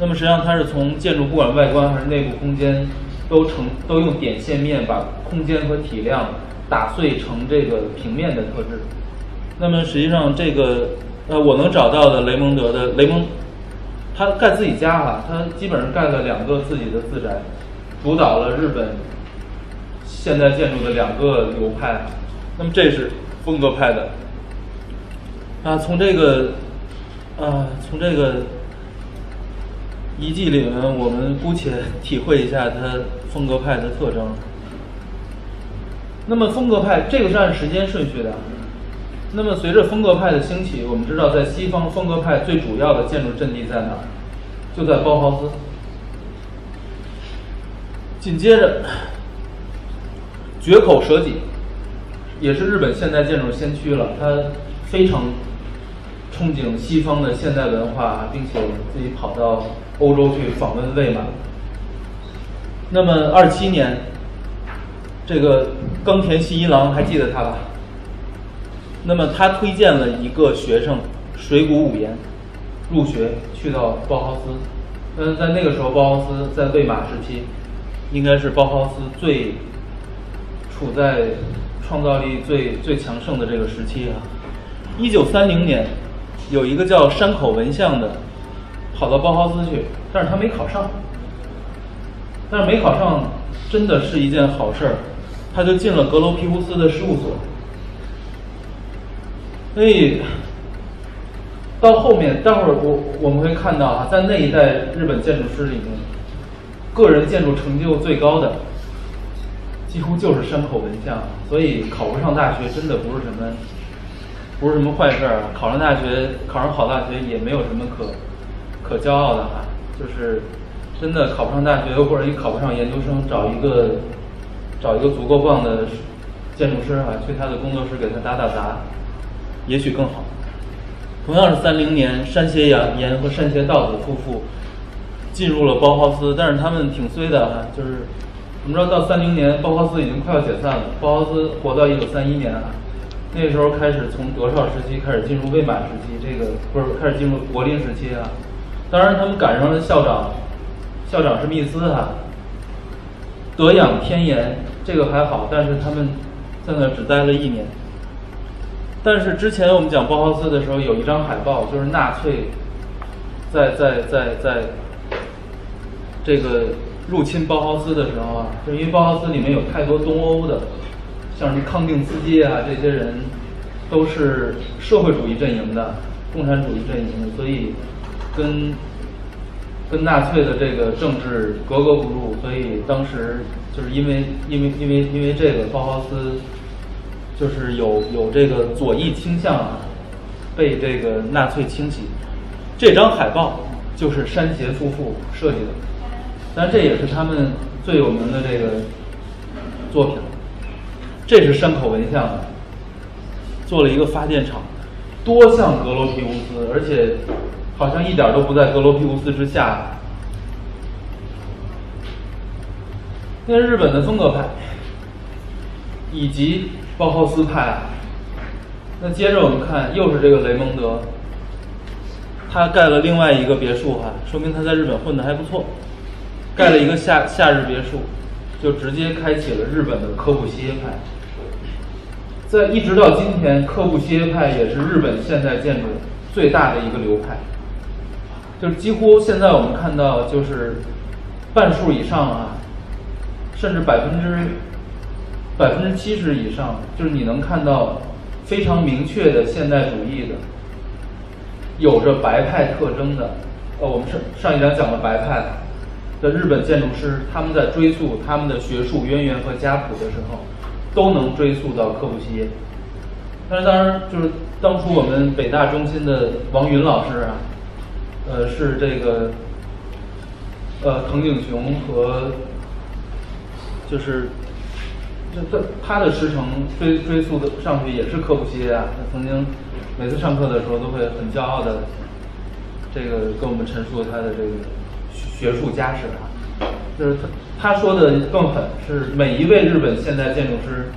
那么实际上它是从建筑不管外观还是内部空间，都成都用点线面把空间和体量打碎成这个平面的特质。那么实际上这个呃我能找到的雷蒙德的雷蒙，他盖自己家哈，他基本上盖了两个自己的自宅，主导了日本现代建筑的两个流派。那么这是。风格派的啊，从这个啊，从这个遗迹里面，我们姑且体会一下它风格派的特征。那么，风格派这个是按时间顺序的。那么，随着风格派的兴起，我们知道，在西方风格派最主要的建筑阵地在哪儿？就在包豪斯。紧接着，绝口舍己。也是日本现代建筑先驱了，他非常憧憬西方的现代文化，并且自己跑到欧洲去访问魏玛。那么二七年，这个冈田信一郎还记得他吧？那么他推荐了一个学生水谷五彦入学，去到包豪斯。嗯，在那个时候，包豪斯在魏玛时期，应该是包豪斯最处在。创造力最最强盛的这个时期啊，一九三零年，有一个叫山口文相的，跑到包豪斯去，但是他没考上。但是没考上，真的是一件好事儿，他就进了格罗皮乌斯的事务所。所以到后面，待会儿我我们会看到啊，在那一代日本建筑师里面，个人建筑成就最高的。几乎就是山口文相，所以考不上大学真的不是什么，不是什么坏事儿。考上大学，考上好大学也没有什么可可骄傲的哈。就是真的考不上大学，或者你考不上研究生，找一个找一个足够棒的建筑师哈，去他的工作室给他打打杂，也许更好。同样是三零年，山胁洋彦和山胁道子夫妇进入了包豪斯，但是他们挺衰的哈，就是。我们知道，到三零年，包豪斯已经快要解散了。包豪斯活到一九三一年啊，那时候开始从德绍时期开始进入魏玛时期，这个不是开始进入柏林时期啊。当然，他们赶上了校长，校长是密斯哈，德养天颜，这个还好。但是他们在那只待了一年。但是之前我们讲包豪斯的时候，有一张海报，就是纳粹在在在在这个。入侵包豪斯的时候啊，就因为包豪斯里面有太多东欧的，像什么康定斯基啊这些人，都是社会主义阵营的、共产主义阵营的，所以跟跟纳粹的这个政治格格不入。所以当时就是因为因为因为因为这个包豪斯就是有有这个左翼倾向，被这个纳粹清洗。这张海报就是山胁夫妇设计的。但这也是他们最有名的这个作品。这是山口文相的，做了一个发电厂，多像格罗皮乌斯，而且好像一点都不在格罗皮乌斯之下。那日本的风格派，以及包豪斯派。那接着我们看，又是这个雷蒙德，他盖了另外一个别墅哈，说明他在日本混的还不错。盖了一个夏夏日别墅，就直接开启了日本的科布西耶派。在一直到今天，科布西耶派也是日本现代建筑最大的一个流派。就是几乎现在我们看到，就是半数以上啊，甚至百分之百分之七十以上，就是你能看到非常明确的现代主义的，有着白派特征的。呃，我们上上一讲讲了白派。的日本建筑师，他们在追溯他们的学术渊源和家谱的时候，都能追溯到柯布西耶。但是当然，就是当初我们北大中心的王云老师啊，呃，是这个呃藤井雄和就是这这他的师承追追溯的上去也是柯布西耶啊，他曾经每次上课的时候都会很骄傲的这个跟我们陈述他的这个学术家史啊，就是他他说的更狠，是每一位日本现代建筑师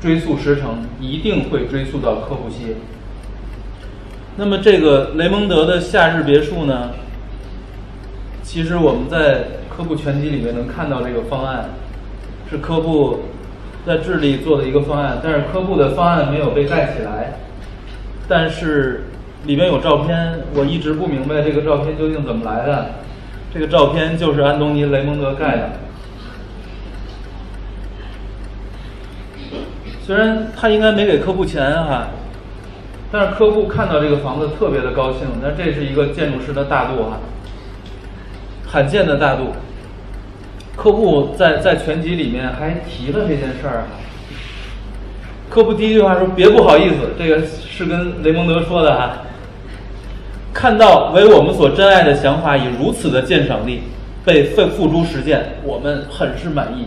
追溯师承一定会追溯到柯布西耶。那么这个雷蒙德的夏日别墅呢？其实我们在科布全集里面能看到这个方案，是科布在智利做的一个方案，但是科布的方案没有被盖起来。但是里面有照片，我一直不明白这个照片究竟怎么来的。这个照片就是安东尼·雷蒙德盖的。虽然他应该没给科布钱哈。但是客户看到这个房子特别的高兴，那这是一个建筑师的大度啊，罕见的大度。客户在在全集里面还提了这件事儿啊。客户第一句话说：“别不好意思，这个是跟雷蒙德说的哈。看到为我们所珍爱的想法以如此的鉴赏力被付付诸实践，我们很是满意。”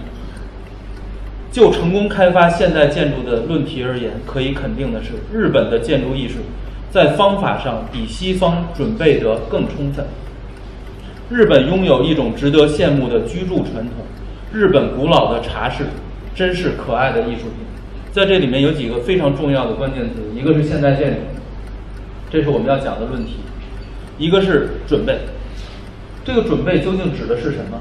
就成功开发现代建筑的论题而言，可以肯定的是，日本的建筑艺术在方法上比西方准备得更充分。日本拥有一种值得羡慕的居住传统，日本古老的茶室真是可爱的艺术品。在这里面有几个非常重要的关键词，一个是现代建筑，这是我们要讲的论题；一个是准备，这个准备究竟指的是什么？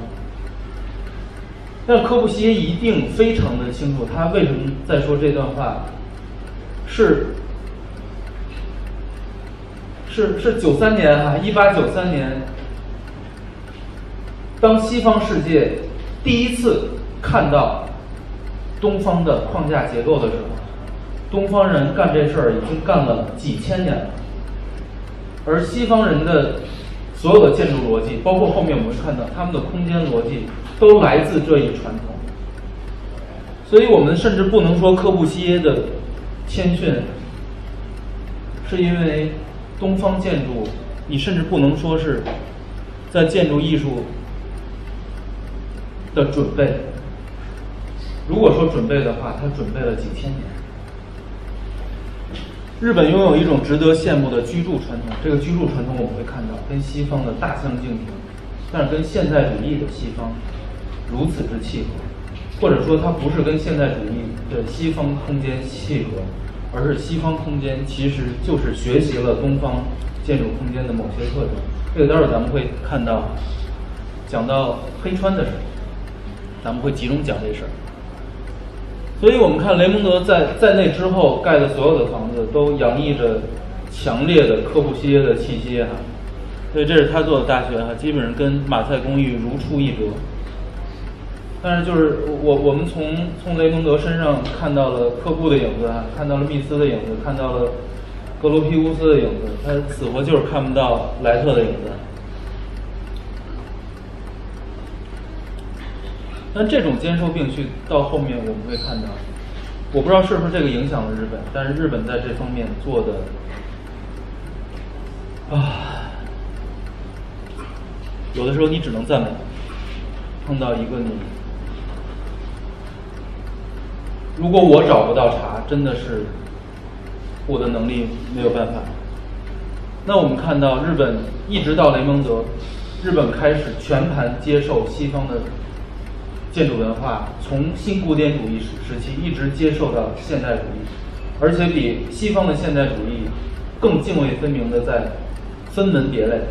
但科布西耶一定非常的清楚，他为什么在说这段话？是是是九三年啊，一八九三年，当西方世界第一次看到东方的框架结构的时候，东方人干这事儿已经干了几千年了，而西方人的所有的建筑逻辑，包括后面我们看到他们的空间逻辑。都来自这一传统，所以我们甚至不能说科布西耶的谦逊，是因为东方建筑，你甚至不能说是在建筑艺术的准备。如果说准备的话，他准备了几千年。日本拥有一种值得羡慕的居住传统，这个居住传统我们会看到跟西方的大相径庭，但是跟现代主义的西方。如此之契合，或者说它不是跟现代主义的西方空间契合，而是西方空间其实就是学习了东方建筑空间的某些特征。这个待会儿咱们会看到，讲到黑川的时候，咱们会集中讲这事儿。所以我们看雷蒙德在在那之后盖的所有的房子都洋溢着强烈的科布西耶的气息哈。所以这是他做的大学哈，基本上跟马赛公寓如出一辙。但是就是我我们从从雷蒙德身上看到了科布的影子，看到了密斯的影子，看到了格罗皮乌斯的影子，他死活就是看不到莱特的影子。但这种兼收并蓄到后面我们会看到，我不知道是不是这个影响了日本，但是日本在这方面做的啊，有的时候你只能赞美，碰到一个你。如果我找不到茬，真的是我的能力没有办法。那我们看到日本一直到雷蒙德，日本开始全盘接受西方的建筑文化，从新古典主义时时期一直接受到现代主义，而且比西方的现代主义更泾渭分明的在分门别类，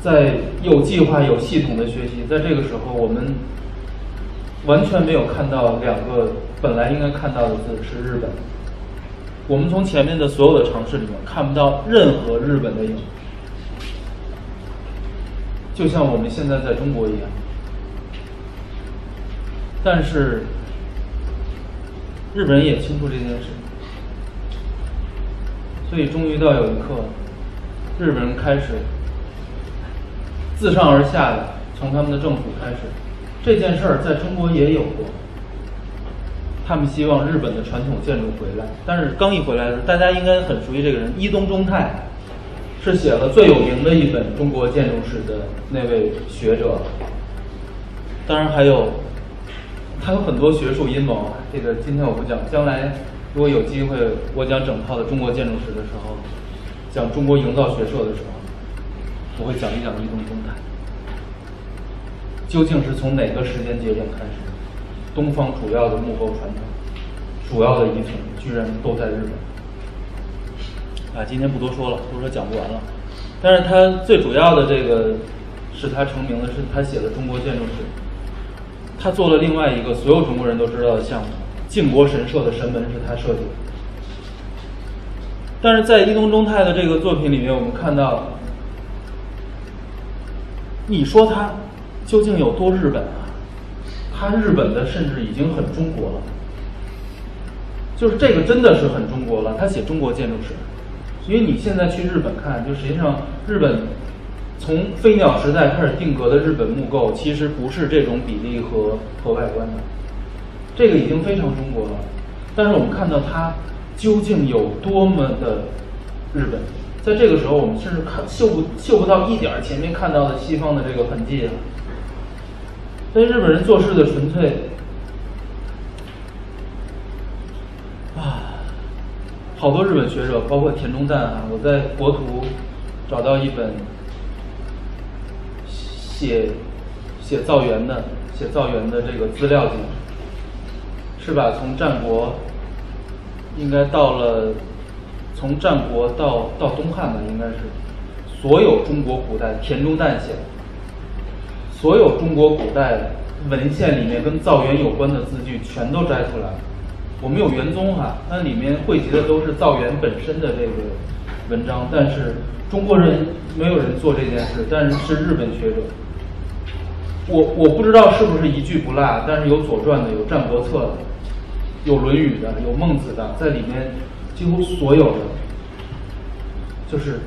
在有计划、有系统的学习。在这个时候，我们。完全没有看到两个本来应该看到的字是日本。我们从前面的所有的尝试里面看不到任何日本的影，就像我们现在在中国一样。但是日本人也清楚这件事，所以终于到有一刻，日本人开始自上而下的从他们的政府开始。这件事儿在中国也有过，他们希望日本的传统建筑回来，但是刚一回来的时候，大家应该很熟悉这个人伊东忠太，是写了最有名的一本中国建筑史的那位学者。当然还有，他有很多学术阴谋。这个今天我不讲，将来如果有机会我讲整套的中国建筑史的时候，讲中国营造学社的时候，我会讲一讲伊东忠太。究竟是从哪个时间节点开始，东方主要的木构传统、主要的遗存居然都在日本？啊，今天不多说了，不说讲不完了。但是他最主要的这个使他成名的是他写的《中国建筑史》，他做了另外一个所有中国人都知道的项目——靖国神社的神门是他设计的。但是在伊东忠太的这个作品里面，我们看到，你说他。究竟有多日本啊？他日本的甚至已经很中国了，就是这个真的是很中国了。他写中国建筑史，因为你现在去日本看，就实际上日本从飞鸟时代开始定格的日本木构，其实不是这种比例和和外观的，这个已经非常中国了。但是我们看到它究竟有多么的日本，在这个时候，我们甚至看嗅不嗅不到一点前面看到的西方的这个痕迹啊。所以日本人做事的纯粹啊，好多日本学者，包括田中旦啊，我在国图找到一本写写造园的写造园的这个资料集，是吧？从战国应该到了从战国到到东汉吧，应该是所有中国古代田中旦写的。所有中国古代文献里面跟造园有关的字句全都摘出来。我们有元宗哈，那里面汇集的都是造园本身的这个文章，但是中国人没有人做这件事，但是是日本学者。我我不知道是不是一句不落，但是有《左传》的，有《战国策》的，有《论语》的，有《孟子》的，在里面几乎所有的，就是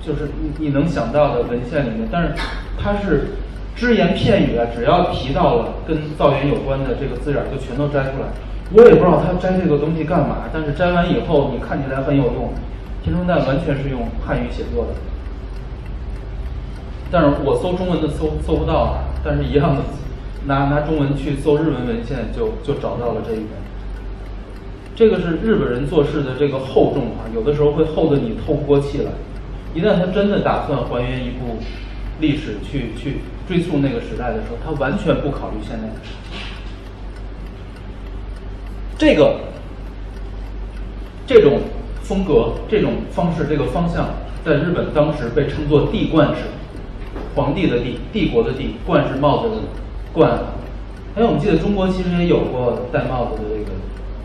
就是你你能想到的文献里面，但是它是。只言片语啊，只要提到了跟造园有关的这个字眼，就全都摘出来。我也不知道他摘这个东西干嘛，但是摘完以后，你看起来很有用。田中旦完全是用汉语写作的，但是我搜中文的搜搜不到啊。但是一样的，拿拿中文去搜日文文献，就就找到了这一本。这个是日本人做事的这个厚重啊，有的时候会厚的你透不过气来。一旦他真的打算还原一部。历史去去追溯那个时代的时候，他完全不考虑现在的事。这个这种风格、这种方式、这个方向，在日本当时被称作“帝冠式”，皇帝的帝，帝国的帝，冠是帽子的冠。哎，我们记得中国其实也有过戴帽子的这个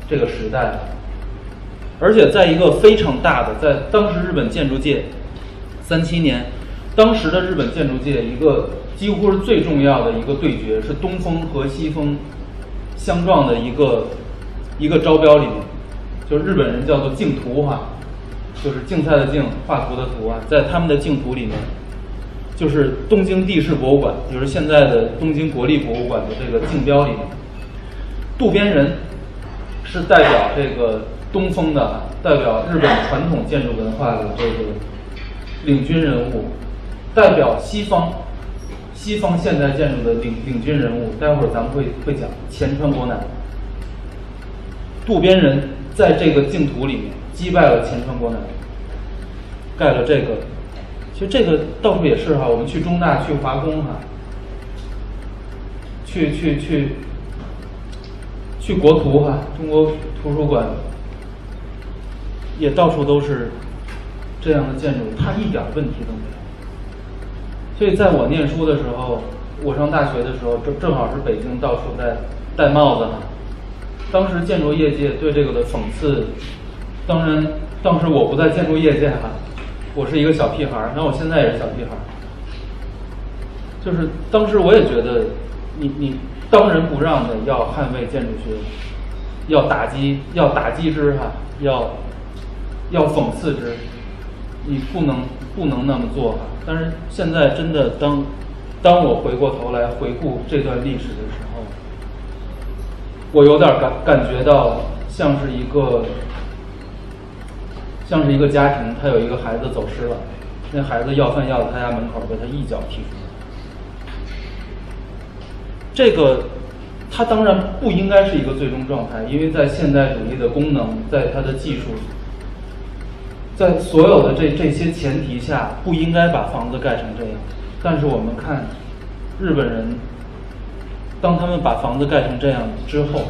这个时代，而且在一个非常大的，在当时日本建筑界，三七年。当时的日本建筑界，一个几乎是最重要的一个对决，是东风和西风相撞的一个一个招标里面，就日本人叫做竞图哈，就是竞赛的竞，画图的图啊，在他们的竞图里面，就是东京地质博物馆，就是现在的东京国立博物馆的这个竞标里面，渡边人是代表这个东风的，代表日本传统建筑文化的这个领军人物。代表西方，西方现代建筑的领领军人物，待会儿咱们会会讲前川国男。渡边人在这个净土里面击败了前川国男，盖了这个。其实这个到处也是哈，我们去中大、去华工哈，去去去，去国图哈，中国图书馆，也到处都是这样的建筑，它一点问题都没有。所以在我念书的时候，我上大学的时候，正正好是北京到处在戴帽子。当时建筑业界对这个的讽刺，当然，当时我不在建筑业界哈，我是一个小屁孩儿，那我现在也是小屁孩儿。就是当时我也觉得，你你当仁不让的要捍卫建筑学，要打击要打击之哈，要要讽刺之，你不能不能那么做。但是现在真的，当当我回过头来回顾这段历史的时候，我有点感感觉到像是一个像是一个家庭，他有一个孩子走失了，那孩子要饭要到他家门口，被他一脚踢出。这个，他当然不应该是一个最终状态，因为在现代主义的功能，在它的技术，在所有的这这些前提下，不应该把房子盖成这样。但是我们看日本人，当他们把房子盖成这样之后，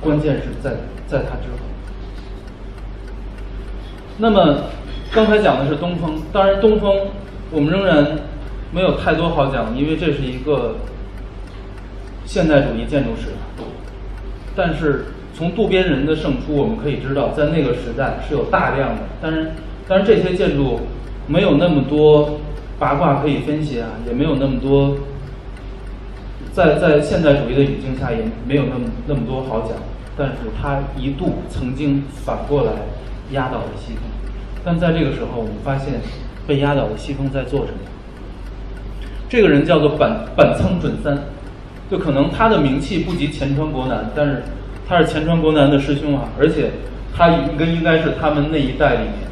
关键是在在他之后。那么刚才讲的是东风，当然东风我们仍然没有太多好讲，因为这是一个现代主义建筑史。但是从渡边人的胜出，我们可以知道，在那个时代是有大量的，但是但是这些建筑没有那么多。八卦可以分析啊，也没有那么多，在在现代主义的语境下，也没有那么那么多好讲。但是他一度曾经反过来压倒了西风，但在这个时候，我们发现被压倒的西风在做什么？这个人叫做板板仓准三，就可能他的名气不及前川国南，但是他是前川国南的师兄啊，而且他应该应该是他们那一代里面，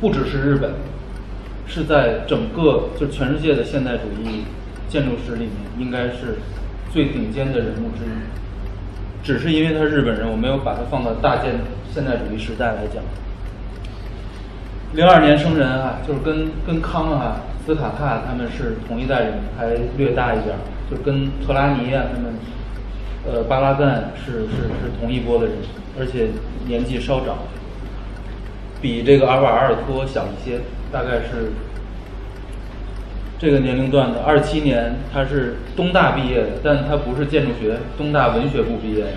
不只是日本。是在整个就全世界的现代主义建筑史里面，应该是最顶尖的人物之一。只是因为他是日本人，我没有把他放到大建现代主义时代来讲。零二年生人啊，就是跟跟康啊、斯卡帕他们是同一代人，还略大一点儿，就跟特拉尼啊他们，呃，巴拉赞是是是同一波的人，而且年纪稍长，比这个阿瓦尔托小一些。大概是这个年龄段的，二七年他是东大毕业的，但他不是建筑学，东大文学部毕业的，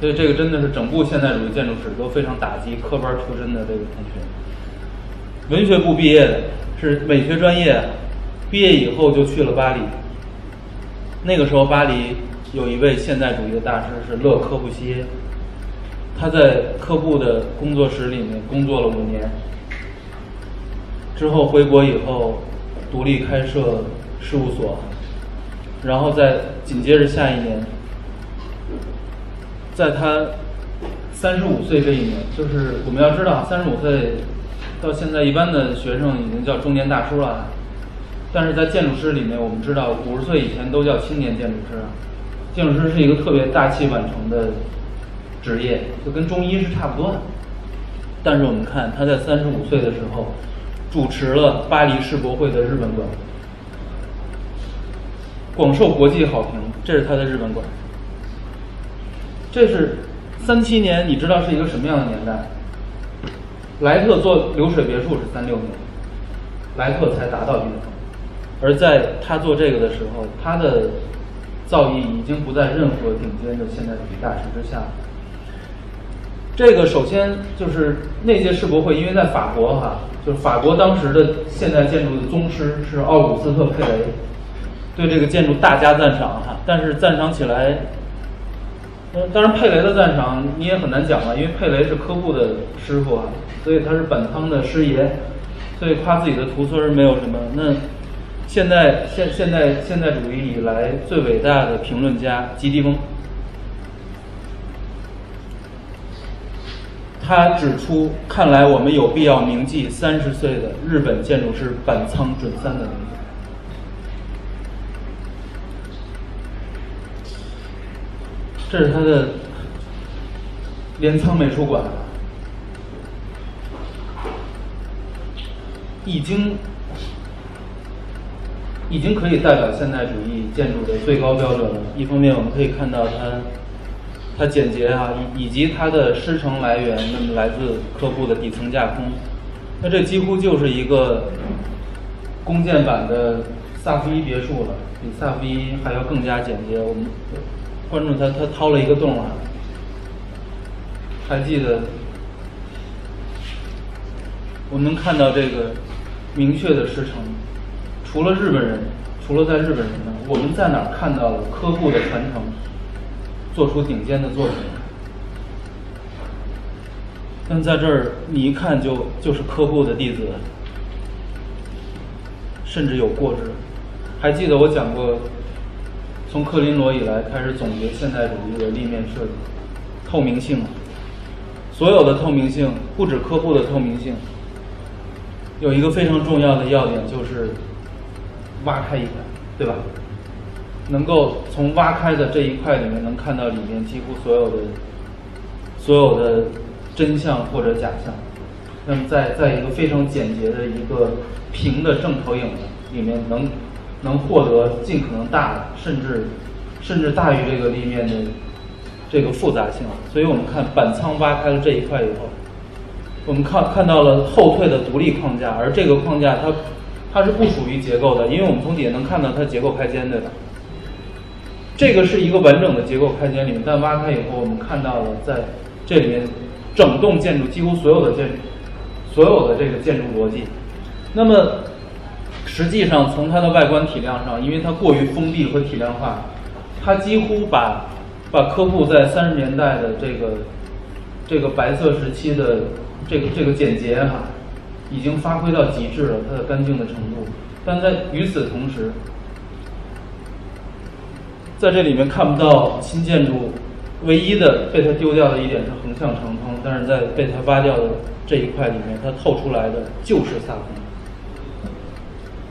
所以这个真的是整部现代主义建筑史都非常打击科班出身的这个同学。文学部毕业的是美学专业，毕业以后就去了巴黎。那个时候巴黎有一位现代主义的大师是勒柯布西耶，他在科布的工作室里面工作了五年。之后回国以后，独立开设事务所，然后在紧接着下一年，在他三十五岁这一年，就是我们要知道，三十五岁到现在一般的学生已经叫中年大叔了，但是在建筑师里面，我们知道五十岁以前都叫青年建筑师，建筑师是一个特别大器晚成的职业，就跟中医是差不多的。但是我们看他在三十五岁的时候。主持了巴黎世博会的日本馆，广受国际好评。这是他的日本馆。这是三七年，你知道是一个什么样的年代？莱特做流水别墅是三六年，莱特才达到顶峰。而在他做这个的时候，他的造诣已经不在任何顶尖的现代主义大师之下。这个首先就是那届世博会，因为在法国哈。就是法国当时的现代建筑的宗师是奥古斯特·佩雷，对这个建筑大加赞赏哈。但是赞赏起来，嗯，当然佩雷的赞赏你也很难讲了，因为佩雷是科布的师傅啊，所以他是本汤的师爷，所以夸自己的徒孙没有什么。那现代现现代现代主义以来最伟大的评论家吉迪翁。他指出，看来我们有必要铭记三十岁的日本建筑师板仓准三的名字。这是他的镰仓美术馆，已经已经可以代表现代主义建筑的最高标准了。一方面，我们可以看到它。它简洁啊，以以及它的师承来源，那么来自客户的底层架空，那这几乎就是一个弓箭版的萨福伊别墅了，比萨福伊还要更加简洁。我们关注它，它掏了一个洞啊，还记得？我们看到这个明确的师承，除了日本人，除了在日本人呢，我们在哪看到了科布的传承？做出顶尖的作品，但在这儿你一看就就是科布的弟子，甚至有过之。还记得我讲过，从克林罗以来开始总结现代主义的立面设计，透明性，所有的透明性不止科布的透明性，有一个非常重要的要点就是挖开一块，对吧？能够从挖开的这一块里面能看到里面几乎所有的所有的真相或者假象。那么在在一个非常简洁的一个平的正投影里面，能能获得尽可能大，甚至甚至大于这个立面的这个复杂性。所以我们看板仓挖开了这一块以后，我们看看到了后退的独立框架，而这个框架它它是不属于结构的，因为我们从底下能看到它结构开间，对吧？这个是一个完整的结构开间里面，但挖开以后，我们看到了在这里面整栋建筑几乎所有的建筑，所有的这个建筑逻辑。那么实际上从它的外观体量上，因为它过于封闭和体量化，它几乎把把科布在三十年代的这个这个白色时期的这个这个简洁哈，已经发挥到极致了，它的干净的程度。但在与此同时，在这里面看不到新建筑，唯一的被它丢掉的一点是横向长通，但是在被它挖掉的这一块里面，它透出来的就是萨空。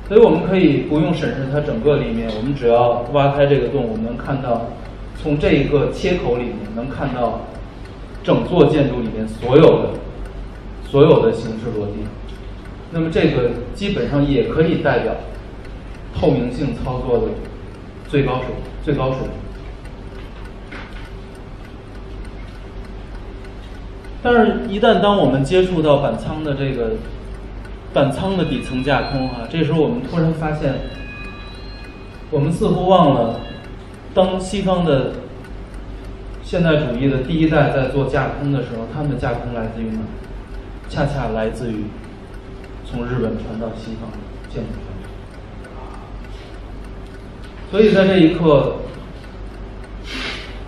所以我们可以不用审视它整个里面，我们只要挖开这个洞，我们能看到从这一个切口里面能看到整座建筑里面所有的所有的形式逻辑。那么这个基本上也可以代表透明性操作的最高水。最高水平，但是，一旦当我们接触到板仓的这个板仓的底层架空啊，这时候我们突然发现，我们似乎忘了，当西方的现代主义的第一代在做架空的时候，他们的架空来自于哪？恰恰来自于从日本传到西方建筑。所以在这一刻，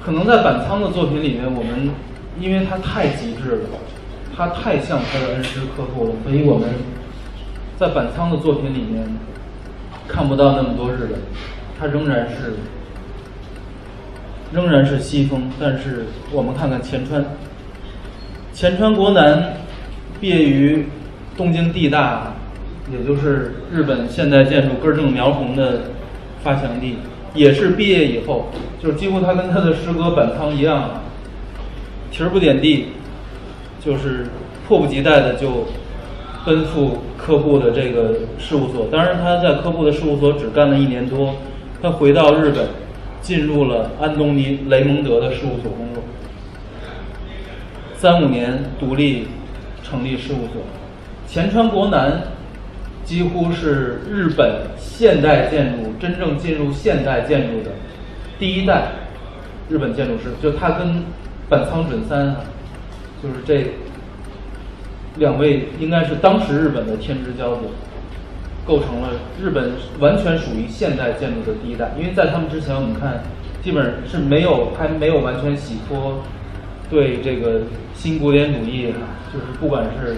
可能在板仓的作品里面，我们因为它太极致了，它太像他的恩师科布了，所以我们在板仓的作品里面看不到那么多日本，它仍然是仍然是西风。但是我们看看前川，前川国男毕业于东京地大，也就是日本现代建筑根正苗红的。发祥地也是毕业以后，就是几乎他跟他的师哥板仓一样，蹄儿不点地，就是迫不及待的就奔赴科布的这个事务所。当然他在科布的事务所只干了一年多，他回到日本，进入了安东尼雷蒙德的事务所工作，三五年独立成立事务所，前川国男。几乎是日本现代建筑真正进入现代建筑的第一代日本建筑师，就他跟板仓准三，就是这两位应该是当时日本的天之骄子，构成了日本完全属于现代建筑的第一代。因为在他们之前，我们看基本是没有还没有完全洗脱对这个新古典主义，就是不管是。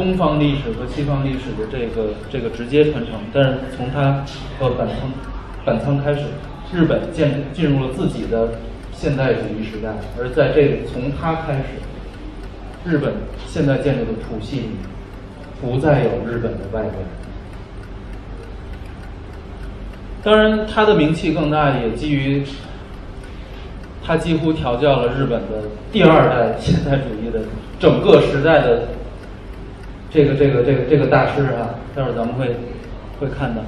东方历史和西方历史的这个这个直接传承，但是从他和板仓板仓开始，日本建进入了自己的现代主义时代，而在这个从他开始，日本现代建筑的谱系里不再有日本的外观。当然，他的名气更大，也基于他几乎调教了日本的第二代现代主义的整个时代的。这个这个这个这个大师啊，待会儿咱们会会看到。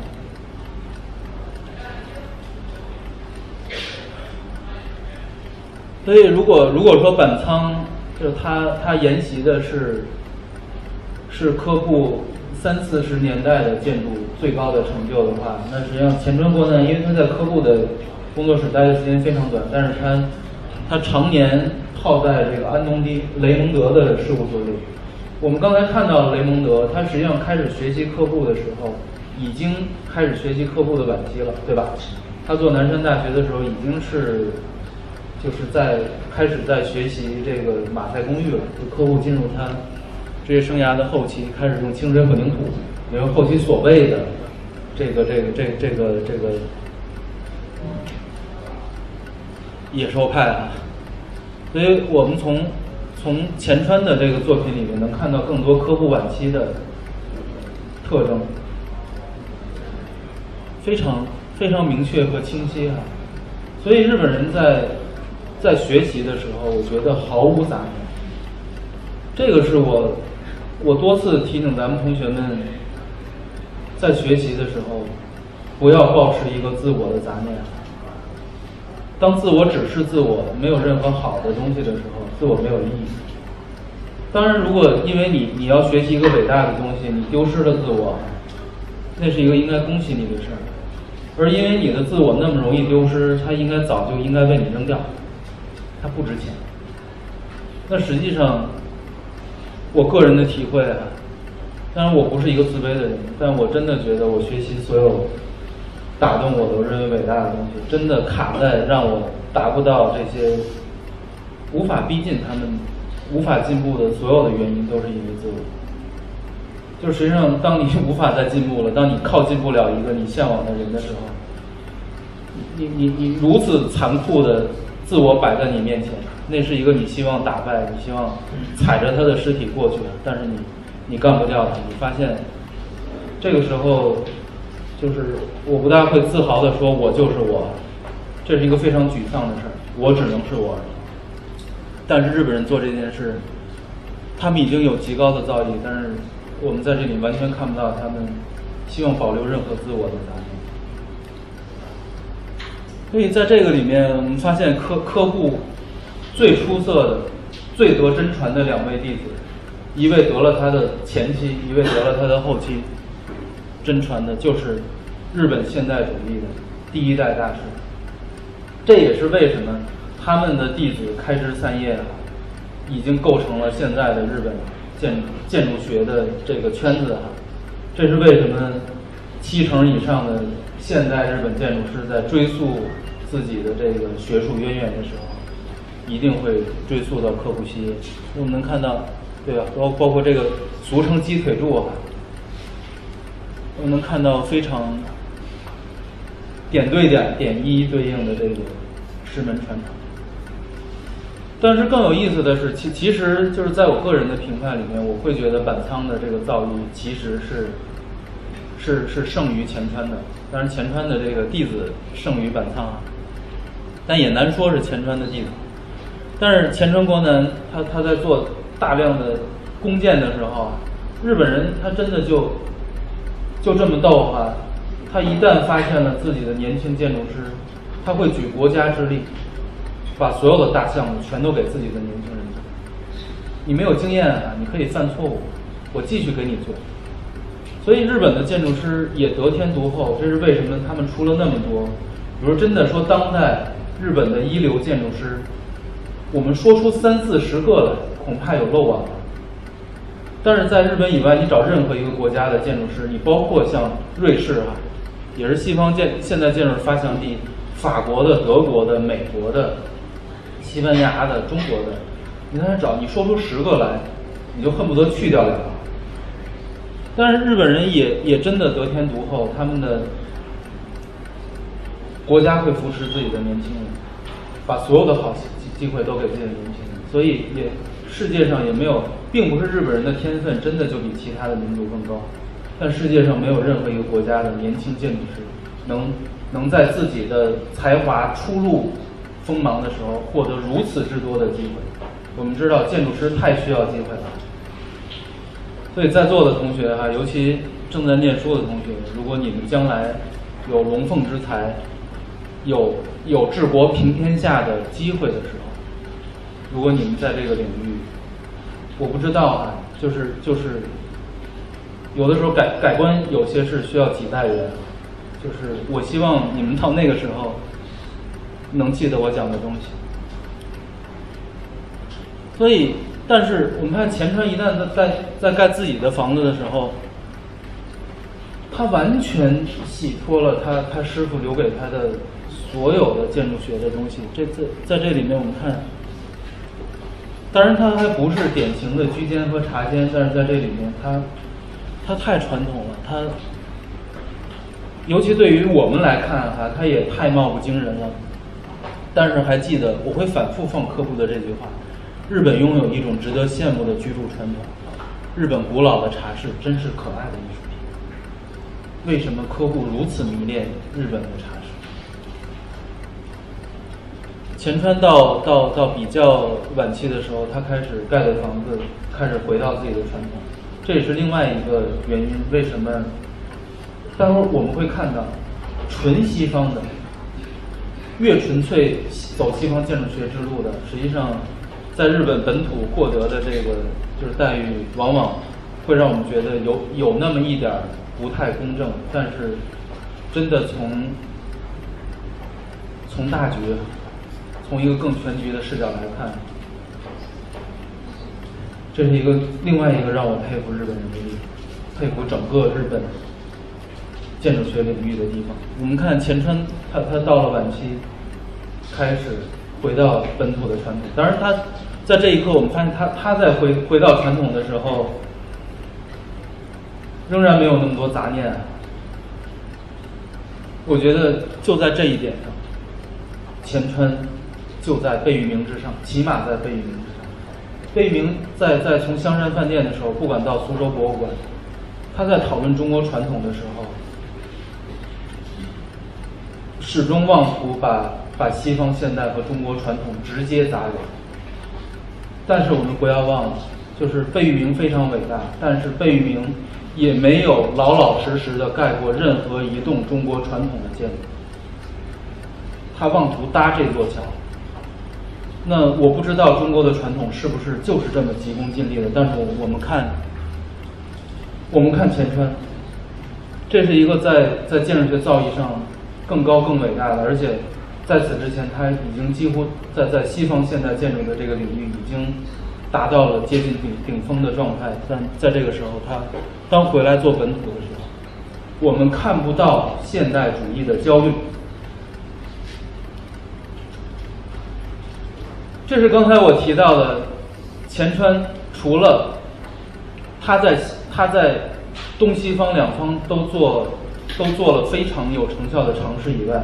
所以，如果如果说板仓就是他他沿袭的是是科布三四十年代的建筑最高的成就的话，那实际上前川国男，因为他在科布的工作室待的时间非常短，但是他他常年泡在这个安东尼雷蒙德的事务所里。我们刚才看到雷蒙德，他实际上开始学习客户的时候，已经开始学习客户的晚期了，对吧？他做南山大学的时候，已经是就是在开始在学习这个马赛公寓了。就客户进入他职业生涯的后期，开始用清水混凝土，也是后期所谓的这个这个这个这个这个野兽派啊。所以我们从从前川的这个作品里面能看到更多科布晚期的特征，非常非常明确和清晰啊。所以日本人在在学习的时候，我觉得毫无杂念。这个是我我多次提醒咱们同学们，在学习的时候，不要保持一个自我的杂念。当自我只是自我，没有任何好的东西的时候，自我没有意义。当然，如果因为你你要学习一个伟大的东西，你丢失了自我，那是一个应该恭喜你的事儿。而因为你的自我那么容易丢失，它应该早就应该被你扔掉，它不值钱。那实际上，我个人的体会啊，当然我不是一个自卑的人，但我真的觉得我学习所有打动我的、我认为伟大的东西，真的卡在让我达不到这些，无法逼近他们。无法进步的所有的原因都是因为自我。就实际上，当你无法再进步了，当你靠近不了一个你向往的人的时候，你你你如此残酷的自我摆在你面前，那是一个你希望打败、你希望踩着他的尸体过去，但是你你干不掉他。你发现这个时候，就是我不大会自豪的说“我就是我”，这是一个非常沮丧的事儿。我只能是我。但是日本人做这件事，他们已经有极高的造诣，但是我们在这里完全看不到他们希望保留任何自我的杂念。所以在这个里面，我们发现科科布最出色的、最得真传的两位弟子，一位得了他的前妻，一位得了他的后妻，真传的就是日本现代主义的第一代大师。这也是为什么。他们的弟子开枝散叶啊，已经构成了现在的日本建建筑学的这个圈子哈。这是为什么七成以上的现代日本建筑师在追溯自己的这个学术渊源的时候，一定会追溯到柯布西耶。我们能看到，对吧？包包括这个俗称鸡腿柱哈，我能看到非常点对点、点一一对应的这个师门传承。但是更有意思的是，其其实就是在我个人的评判里面，我会觉得板仓的这个造诣其实是是是胜于前川的。当然，前川的这个弟子胜于板仓啊，但也难说是前川的弟子。但是前川国南他他在做大量的弓箭的时候，日本人他真的就就这么逗哈，他一旦发现了自己的年轻建筑师，他会举国家之力。把所有的大项目全都给自己的年轻人做，你没有经验啊，你可以犯错误，我继续给你做。所以日本的建筑师也得天独厚，这是为什么？他们出了那么多，比如真的说当代日本的一流建筑师，我们说出三四十个来，恐怕有漏网了。但是在日本以外，你找任何一个国家的建筑师，你包括像瑞士啊，也是西方建现代建筑发祥地，法国的、德国的、美国的。西班牙的、中国的，你在那找，你说出十个来，你就恨不得去掉两个。但是日本人也也真的得天独厚，他们的国家会扶持自己的年轻人，把所有的好机机会都给自己的年轻人，所以也世界上也没有，并不是日本人的天分真的就比其他的民族更高，但世界上没有任何一个国家的年轻建筑师能能在自己的才华初露。锋芒的时候获得如此之多的机会，我们知道建筑师太需要机会了。所以在座的同学哈，尤其正在念书的同学，如果你们将来有龙凤之才，有有治国平天下的机会的时候，如果你们在这个领域，我不知道啊，就是就是有的时候改改观有些是需要几代人，就是我希望你们到那个时候。能记得我讲的东西，所以，但是我们看前川一旦在在在盖自己的房子的时候，他完全洗脱了他他师傅留给他的所有的建筑学的东西。这在在这里面我们看，当然它还不是典型的居间和茶间，但是在这里面它，它太传统了，它尤其对于我们来看哈，它也太貌不惊人了。但是还记得，我会反复放科布的这句话：日本拥有一种值得羡慕的居住传统，日本古老的茶室真是可爱的艺术品。为什么客户如此迷恋日本的茶室。前川到到到比较晚期的时候，他开始盖的房子开始回到自己的传统，这也是另外一个原因。为什么？待会儿我们会看到，纯西方的，越纯粹走西方建筑学之路的，实际上在日本本土获得的这个就是待遇，往往会让我们觉得有有那么一点儿不太公正。但是，真的从从大局。从一个更全局的视角来看，这是一个另外一个让我佩服日本人的地方，佩服整个日本建筑学领域的地方。我们看前川，他他到了晚期，开始回到本土的传统。当然，他在这一刻，我们发现他他在回回到传统的时候，仍然没有那么多杂念。我觉得就在这一点上，前川。就在贝聿铭之上，起码在贝聿铭之上。贝聿铭在在从香山饭店的时候，不管到苏州博物馆，他在讨论中国传统的时候，始终妄图把把西方现代和中国传统直接砸圆。但是我们不要忘了，就是贝聿铭非常伟大，但是贝聿铭也没有老老实实的盖过任何一栋中国传统的建筑，他妄图搭这座桥。那我不知道中国的传统是不是就是这么急功近利的，但是我们看，我们看前川，这是一个在在建筑学造诣上更高更伟大的，而且在此之前他已经几乎在在西方现代建筑的这个领域已经达到了接近顶顶峰的状态，但在这个时候他当回来做本土的时候，我们看不到现代主义的焦虑。这是刚才我提到的，前川除了他在他在东西方两方都做都做了非常有成效的尝试以外，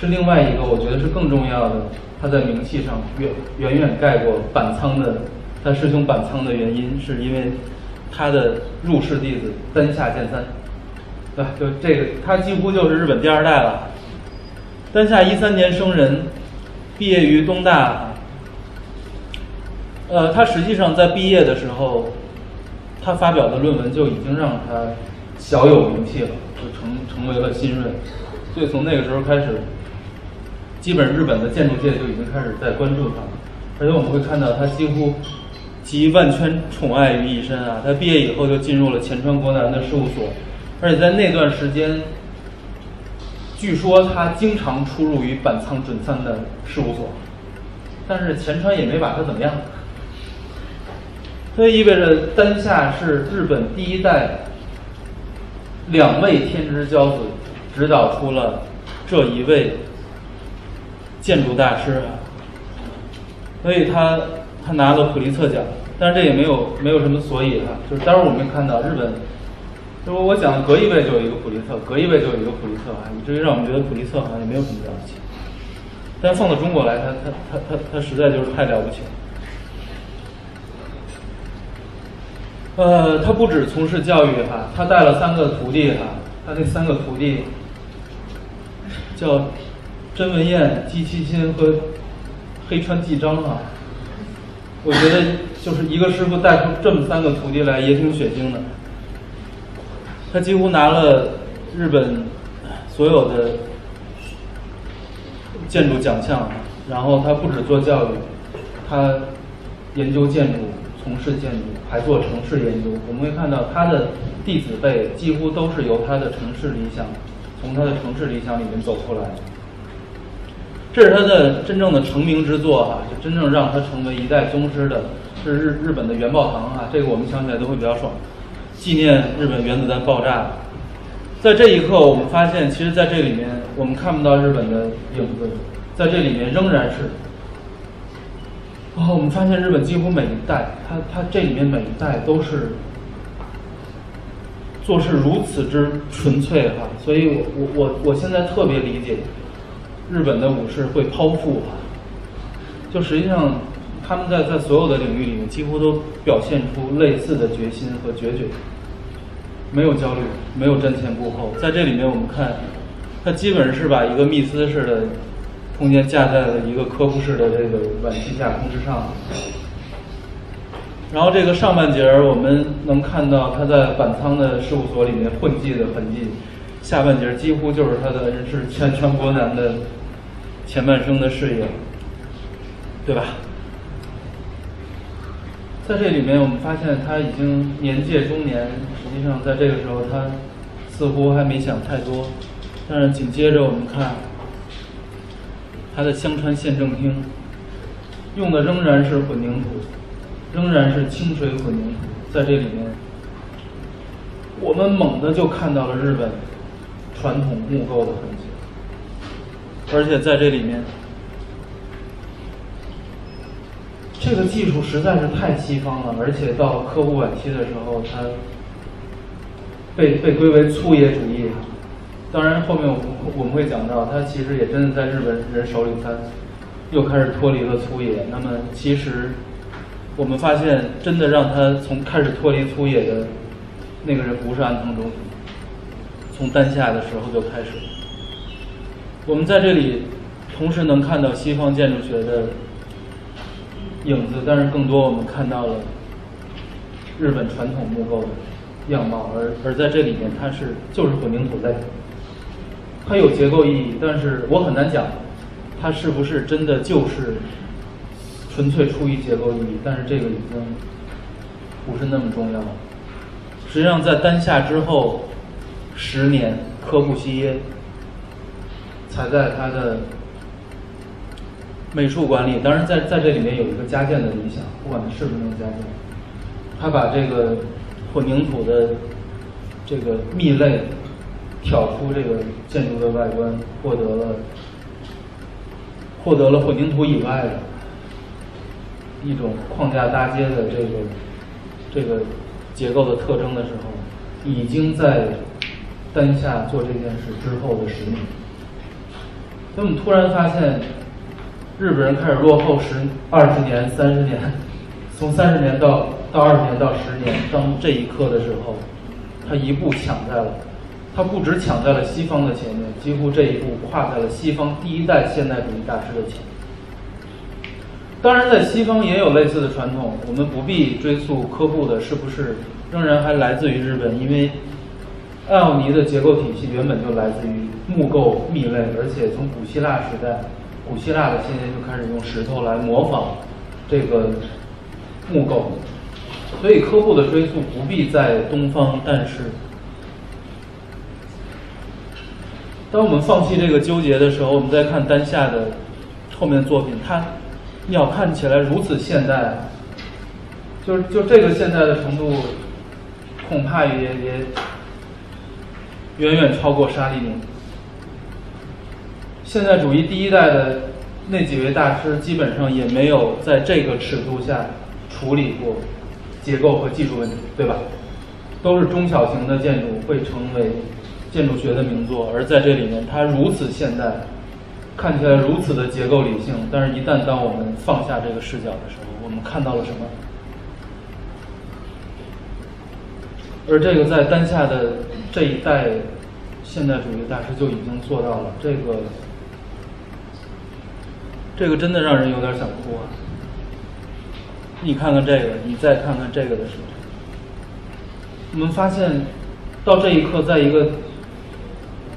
是另外一个我觉得是更重要的，他在名气上远远远盖过板仓的他师兄板仓的原因，是因为他的入室弟子丹下健三，对？就这个他几乎就是日本第二代了。丹下一三年生人，毕业于东大。呃，他实际上在毕业的时候，他发表的论文就已经让他小有名气了，就成成为了新锐。所以从那个时候开始，基本日本的建筑界就已经开始在关注他了。而且我们会看到他几乎集万千宠爱于一身啊！他毕业以后就进入了前川国南的事务所，而且在那段时间，据说他经常出入于板仓准三的事务所，但是前川也没把他怎么样。这意味着丹下是日本第一代两位天之骄子，指导出了这一位建筑大师，所以他他拿了普利策奖，但是这也没有没有什么所以哈，就是待会儿我们看到日本，就是我讲隔一位就有一个普利策，隔一位就有一个普利策啊，以至于让我们觉得普利策好像也没有什么了不起，但放到中国来，他他他他他实在就是太了不起了。呃，他不止从事教育哈，他带了三个徒弟哈，他那三个徒弟叫甄文彦、姬其新和黑川纪章哈。我觉得就是一个师傅带出这么三个徒弟来也挺血腥的。他几乎拿了日本所有的建筑奖项，然后他不止做教育，他研究建筑。从事建筑，还做城市研究。我们会看到他的弟子辈几乎都是由他的城市理想，从他的城市理想里面走出来的。这是他的真正的成名之作哈，就真正让他成为一代宗师的，是日日本的元宝堂哈。这个我们想起来都会比较爽，纪念日本原子弹爆炸。在这一刻，我们发现，其实在这里面我们看不到日本的影子，在这里面仍然是。然后我们发现，日本几乎每一代，它它这里面每一代都是做事如此之纯粹哈，所以我我我我现在特别理解日本的武士会剖腹，就实际上他们在在所有的领域里面几乎都表现出类似的决心和决绝。没有焦虑，没有瞻前顾后。在这里面，我们看，他基本是把一个密斯式的空间架在了一个科布式的这个晚期架空之上。然后这个上半截儿，我们能看到他在板仓的事务所里面混迹的痕迹；下半截儿几乎就是他的人是全全国男的前半生的事业，对吧？在这里面，我们发现他已经年届中年。实际上，在这个时候，他似乎还没想太多。但是紧接着，我们看他的香川县政厅用的仍然是混凝土，仍然是清水混凝土。在这里面，我们猛地就看到了日本传统木构的痕迹，而且在这里面。这个技术实在是太西方了，而且到科布晚期的时候，它被被归为粗野主义。当然，后面我们我们会讲到，他其实也真的在日本人手里，他又开始脱离了粗野。那么，其实我们发现，真的让他从开始脱离粗野的那个人不是安藤忠从丹下的时候就开始。我们在这里同时能看到西方建筑学的。影子，但是更多我们看到了日本传统木构的样貌，而而在这里面，它是就是混凝土类，它有结构意义，但是我很难讲它是不是真的就是纯粹出于结构意义，但是这个已经不是那么重要了。实际上，在丹下之后十年，科布西耶才在他的。美术馆里，当然在在这里面有一个加建的理想，不管它是不是能加建，他把这个混凝土的这个密类挑出这个建筑的外观，获得了获得了混凝土以外的一种框架搭接的这个这个结构的特征的时候，已经在丹下做这件事之后的十年，那么突然发现。日本人开始落后十二十年、三十年，从三十年到到二十年到十年，当这一刻的时候，他一步抢在了，他不止抢在了西方的前面，几乎这一步跨在了西方第一代现代主义大师的前面。当然，在西方也有类似的传统，我们不必追溯科布的是不是仍然还来自于日本，因为艾奥尼的结构体系原本就来自于木构密类，而且从古希腊时代。古希腊的先贤就开始用石头来模仿这个木构，所以科布的追溯不必在东方。但是，当我们放弃这个纠结的时候，我们再看丹下的后面作品，它鸟看起来如此现代，就是就这个现代的程度，恐怕也也远远超过沙利宁。现代主义第一代的那几位大师，基本上也没有在这个尺度下处理过结构和技术问题，对吧？都是中小型的建筑会成为建筑学的名作，而在这里面，它如此现代，看起来如此的结构理性，但是一旦当我们放下这个视角的时候，我们看到了什么？而这个在当下的这一代现代主义大师就已经做到了这个。这个真的让人有点想哭啊！你看看这个，你再看看这个的时候，我们发现，到这一刻，在一个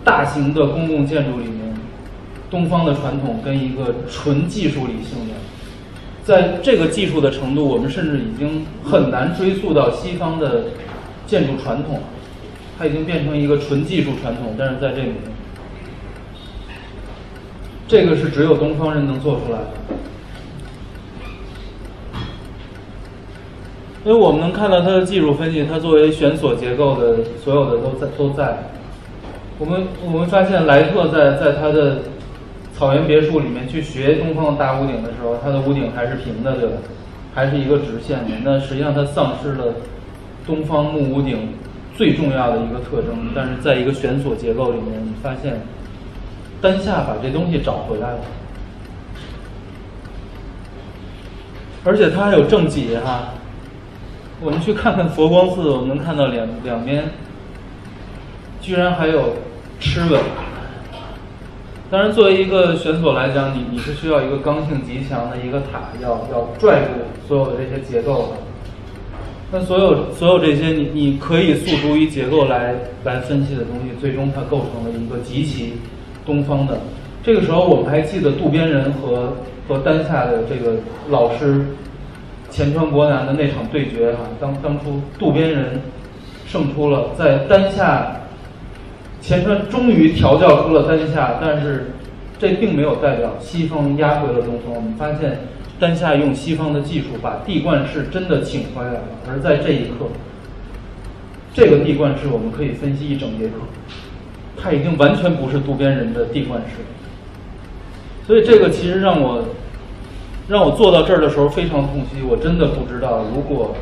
大型的公共建筑里面，东方的传统跟一个纯技术理性的，在这个技术的程度，我们甚至已经很难追溯到西方的建筑传统，它已经变成一个纯技术传统，但是在这里面。这个是只有东方人能做出来的，因为我们能看到它的技术分析，它作为悬索结构的所有的都在都在。我们我们发现莱特在在他的草原别墅里面去学东方大屋顶的时候，他的屋顶还是平的，对吧？还是一个直线的。那实际上他丧失了东方木屋顶最重要的一个特征，但是在一个悬索结构里面，你发现。丹下把这东西找回来了，而且它还有正脊哈。我们去看看佛光寺，我们能看到两两边居然还有吃稳。当然，作为一个悬索来讲，你你是需要一个刚性极强的一个塔，要要拽住所有的这些结构的。那所有所有这些你你可以诉诸于结构来来分析的东西，最终它构成了一个极其东方的。这个时候，我们还记得渡边人和和丹下的这个老师前川国男的那场对决哈，当当初渡边人胜出了，在丹下。前川终于调教出了丹下，但是这并没有代表西方压回了东方。我们发现丹下用西方的技术把地冠式真的请回来了，而在这一刻，这个地冠式我们可以分析一整节课，它已经完全不是渡边人的地冠式。所以这个其实让我让我做到这儿的时候非常痛惜，我真的不知道如果。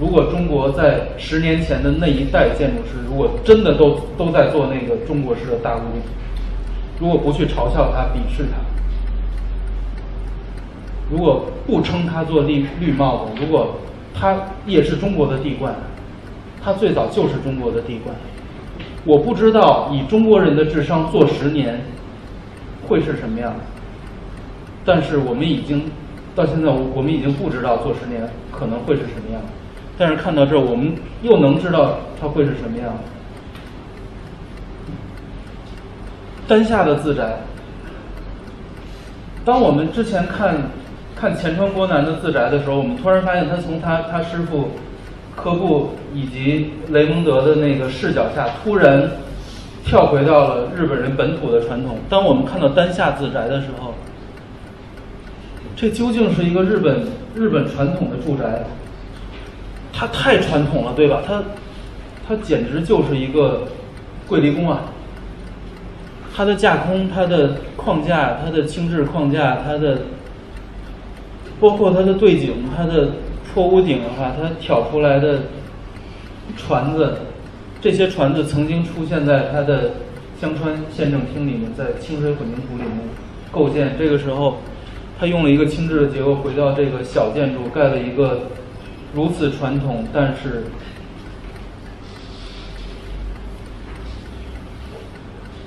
如果中国在十年前的那一代建筑师，如果真的都都在做那个中国式的大屋顶，如果不去嘲笑他、鄙视他，如果不称他做绿绿帽子，如果他也是中国的地冠，他最早就是中国的地冠，我不知道以中国人的智商做十年会是什么样，但是我们已经到现在，我我们已经不知道做十年可能会是什么样。但是看到这，我们又能知道它会是什么样。丹下的自宅，当我们之前看看前川国男的自宅的时候，我们突然发现他从他他师傅科布以及雷蒙德的那个视角下，突然跳回到了日本人本土的传统。当我们看到丹下自宅的时候，这究竟是一个日本日本传统的住宅？它太传统了，对吧？它，它简直就是一个桂离宫啊！它的架空、它的框架、它的轻质框架、它的，包括它的对景、它的破屋顶的话，它挑出来的船子，这些船子曾经出现在它的香川县政厅里面，在清水混凝土里面构建。这个时候，它用了一个轻质的结构，回到这个小建筑，盖了一个。如此传统，但是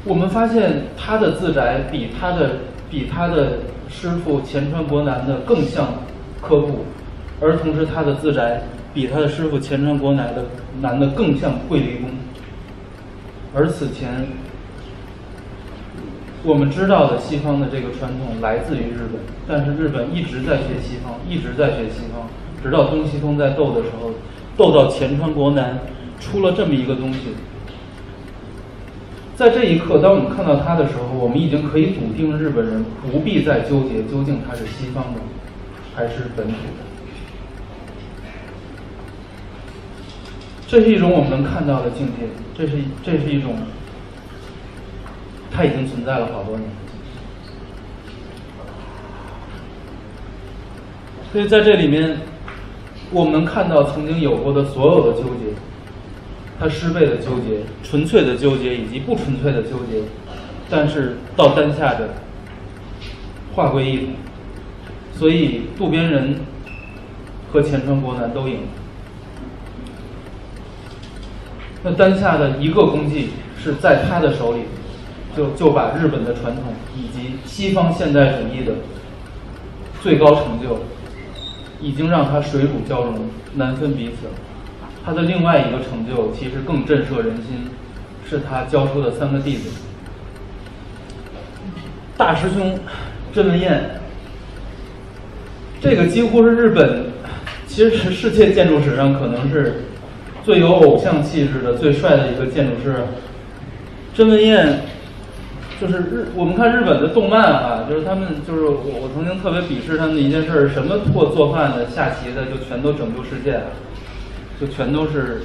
我们发现他的自宅比他的比他的师傅前川国男的更像科布，而同时他的自宅比他的师傅前川国男的男的更像桂离宫。而此前我们知道的西方的这个传统来自于日本，但是日本一直在学西方，一直在学西方。直到东西通在斗的时候，斗到前川国南，出了这么一个东西。在这一刻，当我们看到它的时候，我们已经可以笃定日本人不必再纠结究竟它是西方的还是本土的。这是一种我们能看到的境界，这是这是一种，它已经存在了好多年。所以在这里面。我们看到曾经有过的所有的纠结，他失败的纠结，纯粹的纠结以及不纯粹的纠结，但是到丹下的化归一统，所以渡边人和前川国男都赢。那丹下的一个功绩是在他的手里，就就把日本的传统以及西方现代主义的最高成就。已经让他水乳交融，难分彼此。他的另外一个成就其实更震慑人心，是他教出的三个弟子。大师兄甄文彦，这个几乎是日本，其实是世界建筑史上可能是最有偶像气质的、最帅的一个建筑师。甄文彦。就是日，我们看日本的动漫啊，就是他们，就是我，我曾经特别鄙视他们的一件事，什么做做饭的、下棋的，就全都拯救世界，啊就全都是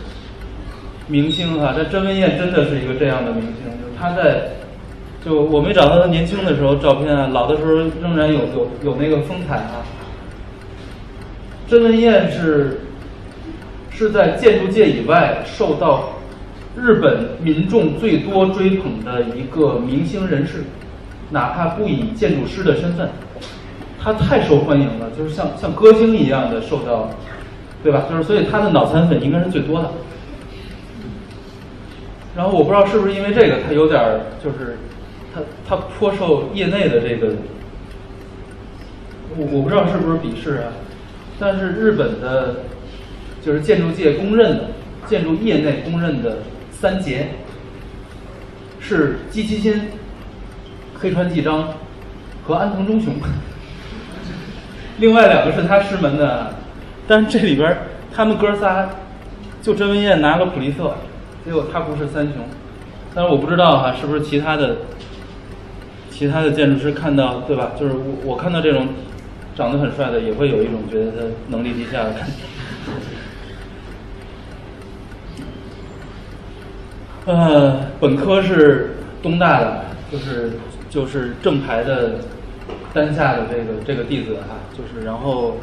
明星哈。但甄文燕真的是一个这样的明星，就他在，就我没找到他年轻的时候照片啊，老的时候仍然有有有那个风采啊。甄文燕是是在建筑界以外受到。日本民众最多追捧的一个明星人士，哪怕不以建筑师的身份，他太受欢迎了，就是像像歌星一样的受到，对吧？就是所以他的脑残粉应该是最多的。然后我不知道是不是因为这个，他有点就是，他他颇受业内的这个，我我不知道是不是鄙视啊，但是日本的，就是建筑界公认的，建筑业内公认的三杰，是姬其新、黑川纪章和安藤忠雄。另外两个是他师门的，但是这里边他们哥仨，就甄文彦拿了普利策，结果他不是三雄。但是我不知道哈、是不是其他的其他的建筑师看到对吧？就是我我看到这种长得很帅的，也会有一种觉得他能力低下的感觉。呃，本科是东大的，就是就是正牌的单下的这个这个弟子哈，就是然后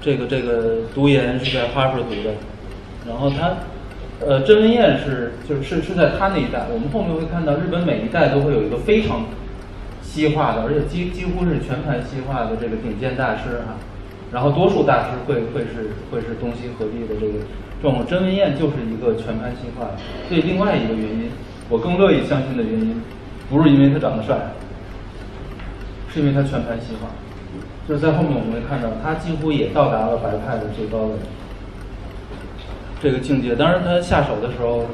这个这个读研是在哈佛读的，然后他呃甄文彦是就是是是在他那一代，我们后面会看到日本每一代都会有一个非常西化的，而且几几乎是全盘西化的这个顶尖大师哈、然后多数大师会会是会是东西合璧的这个这种。甄文彦就是一个全盘西化的，所以另外一个原因，我更乐意相信的原因，不是因为他长得帅，是因为他全盘西化。就是在后面我们会看到，他几乎也到达了白派的最高的这个境界。当然，他下手的时候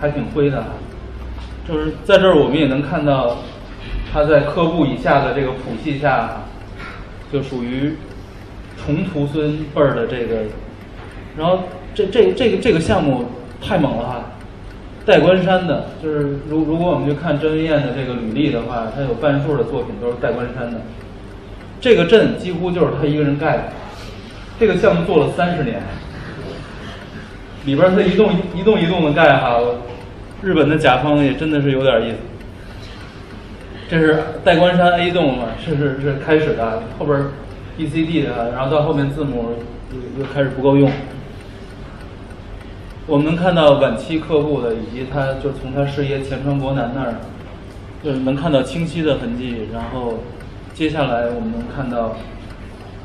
还挺灰的。就是在这儿，我们也能看到他在科布以下的这个谱系下，就属于重徒孙辈儿的这个。然后这这这个这个项目太猛了哈，代官山的，就是如如果我们去看甄文彦的这个履历的话，他有半数的作品都是代官山的。这个镇几乎就是他一个人盖的，这个项目做了三十年，里边他一栋一栋一栋的盖哈，日本的甲方也真的是有点意思。这是代官山 A 栋嘛，是是是开始的，后边儿 B C D 的，然后到后面字母又又开始不够用。我们看到晚期客户的，以及他就从他师爷前川博南那儿，就是能看到清晰的痕迹。然后接下来我们能看到，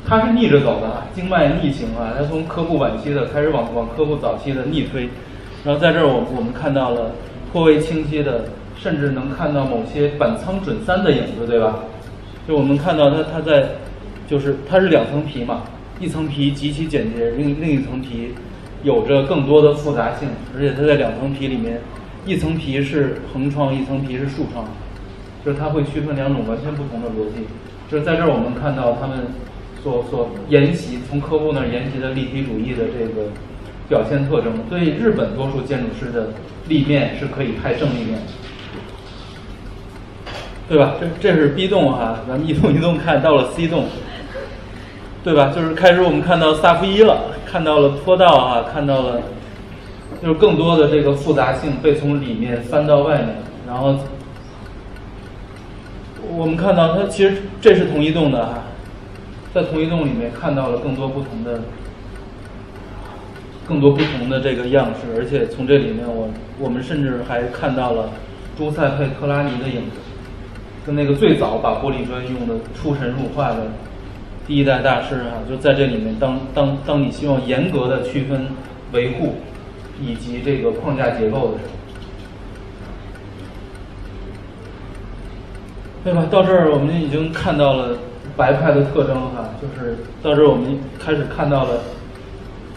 他是逆着走的啊，经脉逆行啊，他从客户晚期的开始往往客户早期的逆推。然后在这儿我我们看到了颇为清晰的，甚至能看到某些板仓准三的影子，对吧？就我们看到他他在，就是它是两层皮嘛，一层皮极其简洁，另另一层皮有着更多的复杂性，而且它在两层皮里面，一层皮是横窗，一层皮是竖窗，就是它会区分两种完全不同的逻辑。就是在这儿我们看到他们所所沿袭从科布那儿沿袭的立体主义的这个表现特征，所以日本多数建筑师的立面是可以拍正立面。对吧？这这是 B 栋哈，咱们一栋一栋看到了 C 栋，对吧？就是开始我们看到萨夫伊了，看到了坡道哈，看到了就是更多的这个复杂性被从里面翻到外面，然后我们看到它其实这是同一栋的哈，在同一栋里面看到了更多不同的。更多不同的这个样式，而且从这里面我我们甚至还看到了朱塞佩特拉尼的影子。跟那个最早把玻璃砖用的出神入化的第一代大师哈、就在这里面当当当你希望严格的区分维护以及这个框架结构的时候，对吧？到这儿我们已经看到了白派的特征哈、就是到这儿我们开始看到了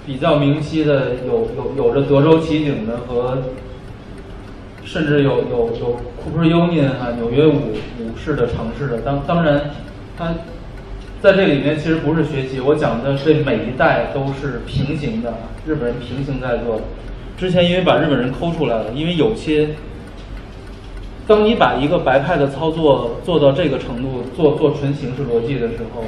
比较明晰的有有有着德州奇景的和甚至有有有 Cooper Union 哈、纽约五五式的城市的，当当然，它在这里面其实不是学习，我讲的这每一代都是平行的，日本人平行在做的。之前因为把日本人抠出来了，因为有些，当你把一个白派的操作做到这个程度，做做纯形式逻辑的时候，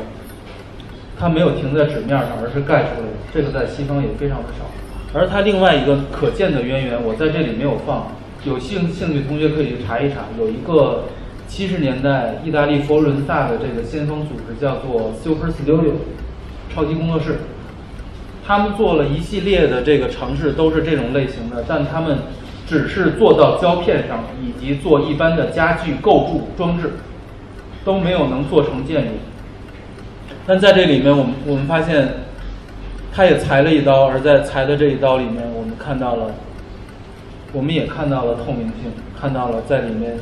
它没有停在纸面上，而是盖出来的。这个在西方也非常的少。而它另外一个可见的渊源，我在这里没有放。有兴兴趣同学可以去查一查，有一个七十年代意大利佛罗伦萨的这个先锋组织叫做 Super Studio 超级工作室，他们做了一系列的这个尝试，都是这种类型的，但他们只是做到胶片上，以及做一般的家具构筑装置，都没有能做成建筑。但在这里面，我们我们发现，他也裁了一刀，而在裁的这一刀里面，我们看到了。我们也看到了透明性，看到了在里面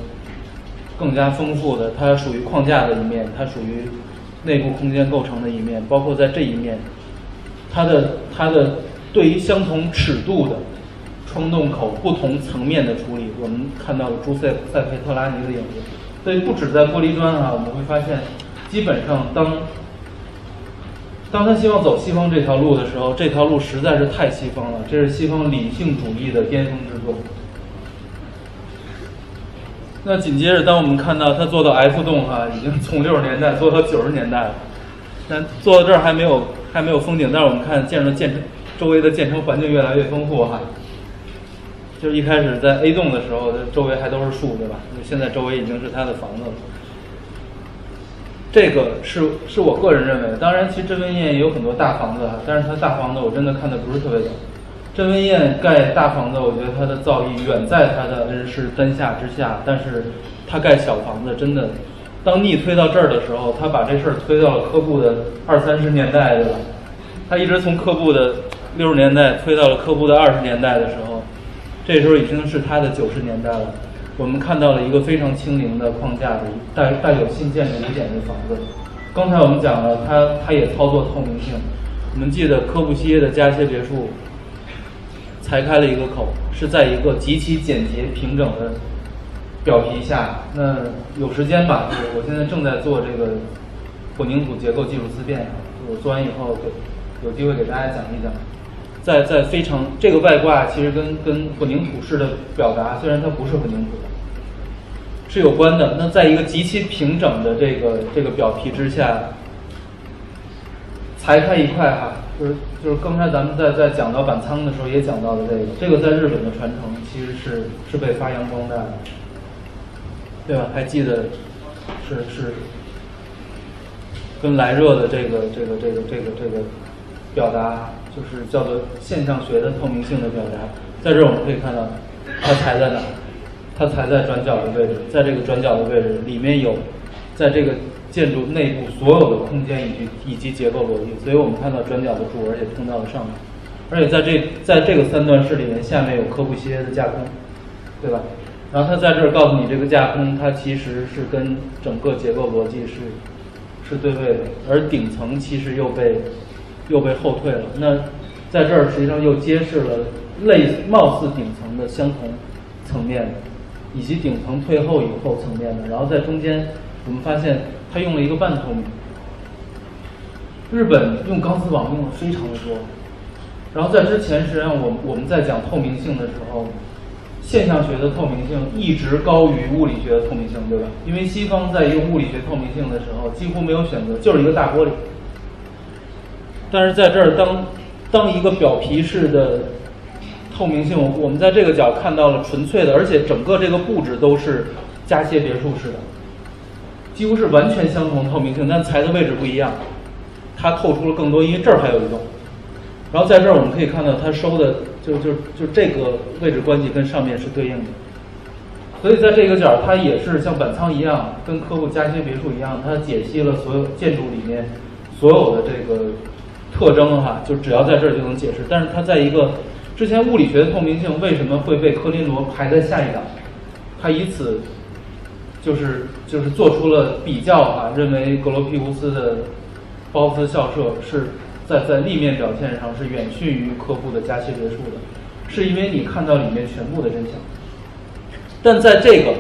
更加丰富的，它属于框架的一面，它属于内部空间构成的一面，包括在这一面，它的它的对于相同尺度的窗洞口不同层面的处理，我们看到了朱塞塞佩特拉尼的影子。所以不止在玻璃砖啊，我们会发现，基本上当当他希望走西方这条路的时候，这条路实在是太西方了，这是西方理性主义的巅峰之作。那紧接着，当我们看到他做到 F 栋哈，已经从六十年代做到九十年代了，但做到这儿还没有还没有封顶，但是我们看建筑建成周围的建成环境越来越丰富哈。就是一开始在 A 栋的时候，周围还都是树，对吧？现在周围已经是他的房子了。这个是是我个人认为的，当然，其实这边也有很多大房子哈，但是它大房子我真的看的不是特别懂。郑文燕盖大房子，我觉得他的造诣远在他的恩师丹下之下，但是他盖小房子真的，当逆推到这儿的时候，他把这事儿推到了科布的二三十年代，对吧？他一直从科布的六十年代推到了科布的二十年代的时候，这时候已经是他的九十年代了。我们看到了一个非常轻灵的框架的带带有新建的五点的房子。刚才我们讲了，它它也操作透明性。我们记得科布西耶的加歇别墅裁开了一个口，是在一个极其简洁平整的表皮下。那有时间吧，我我现在正在做这个混凝土结构技术思辨，我做完以后给有机会给大家讲一讲。在在非常这个外挂其实跟跟混凝土式的表达，虽然它不是混凝土的，是有关的。那在一个极其平整的这个这个表皮之下，裁开一块哈，就是就是刚才咱们在在讲到板仓的时候也讲到的这个，这个在日本的传承其实是是被发扬光大的，对吧？还记得是是跟来热的这个这个这个这个这个表达。就是叫做现象学的透明性的表达，在这儿我们可以看到，它裁在哪？它裁在转角的位置，在这个转角的位置里面有，在这个建筑内部所有的空间以及以及结构逻辑，所以我们看到转角的柱，而且通到了上面，而且在这在这个三段式里面，下面有科布西耶的架空，对吧？然后他在这儿告诉你，这个架空它其实是跟整个结构逻辑是是对位的，而顶层其实又被。又被后退了。那在这儿实际上又揭示了类貌似顶层的相同层面，以及顶层退后以后层面的。然后在中间，我们发现它用了一个半透明。日本用钢丝网用的非常的多。然后在之前，实际上我我们在讲透明性的时候，现象学的透明性一直高于物理学的透明性，对吧？因为西方在用物理学透明性的时候，几乎没有选择，就是一个大玻璃。但是在这儿，当当一个表皮式的透明性，我们在这个角看到了纯粹的，而且整个这个布置都是加歇别墅式的，几乎是完全相同透明性，但裁的位置不一样，它透出了更多，因为这儿还有一洞。然后在这儿我们可以看到，它收的就就就这个位置关系跟上面是对应的，所以在这个角，它也是像板仓一样，跟科布加歇别墅一样，它解析了所有建筑里面所有的这个。特征哈，就只要在这儿就能解释。但是它在一个之前物理学的透明性为什么会被科林罗排在下一档？他以此就是就是做出了比较哈，认为格罗皮乌斯的包斯校舍是在在立面表现上是远逊于科布的加歇别墅的，是因为你看到里面全部的真相。但在这个，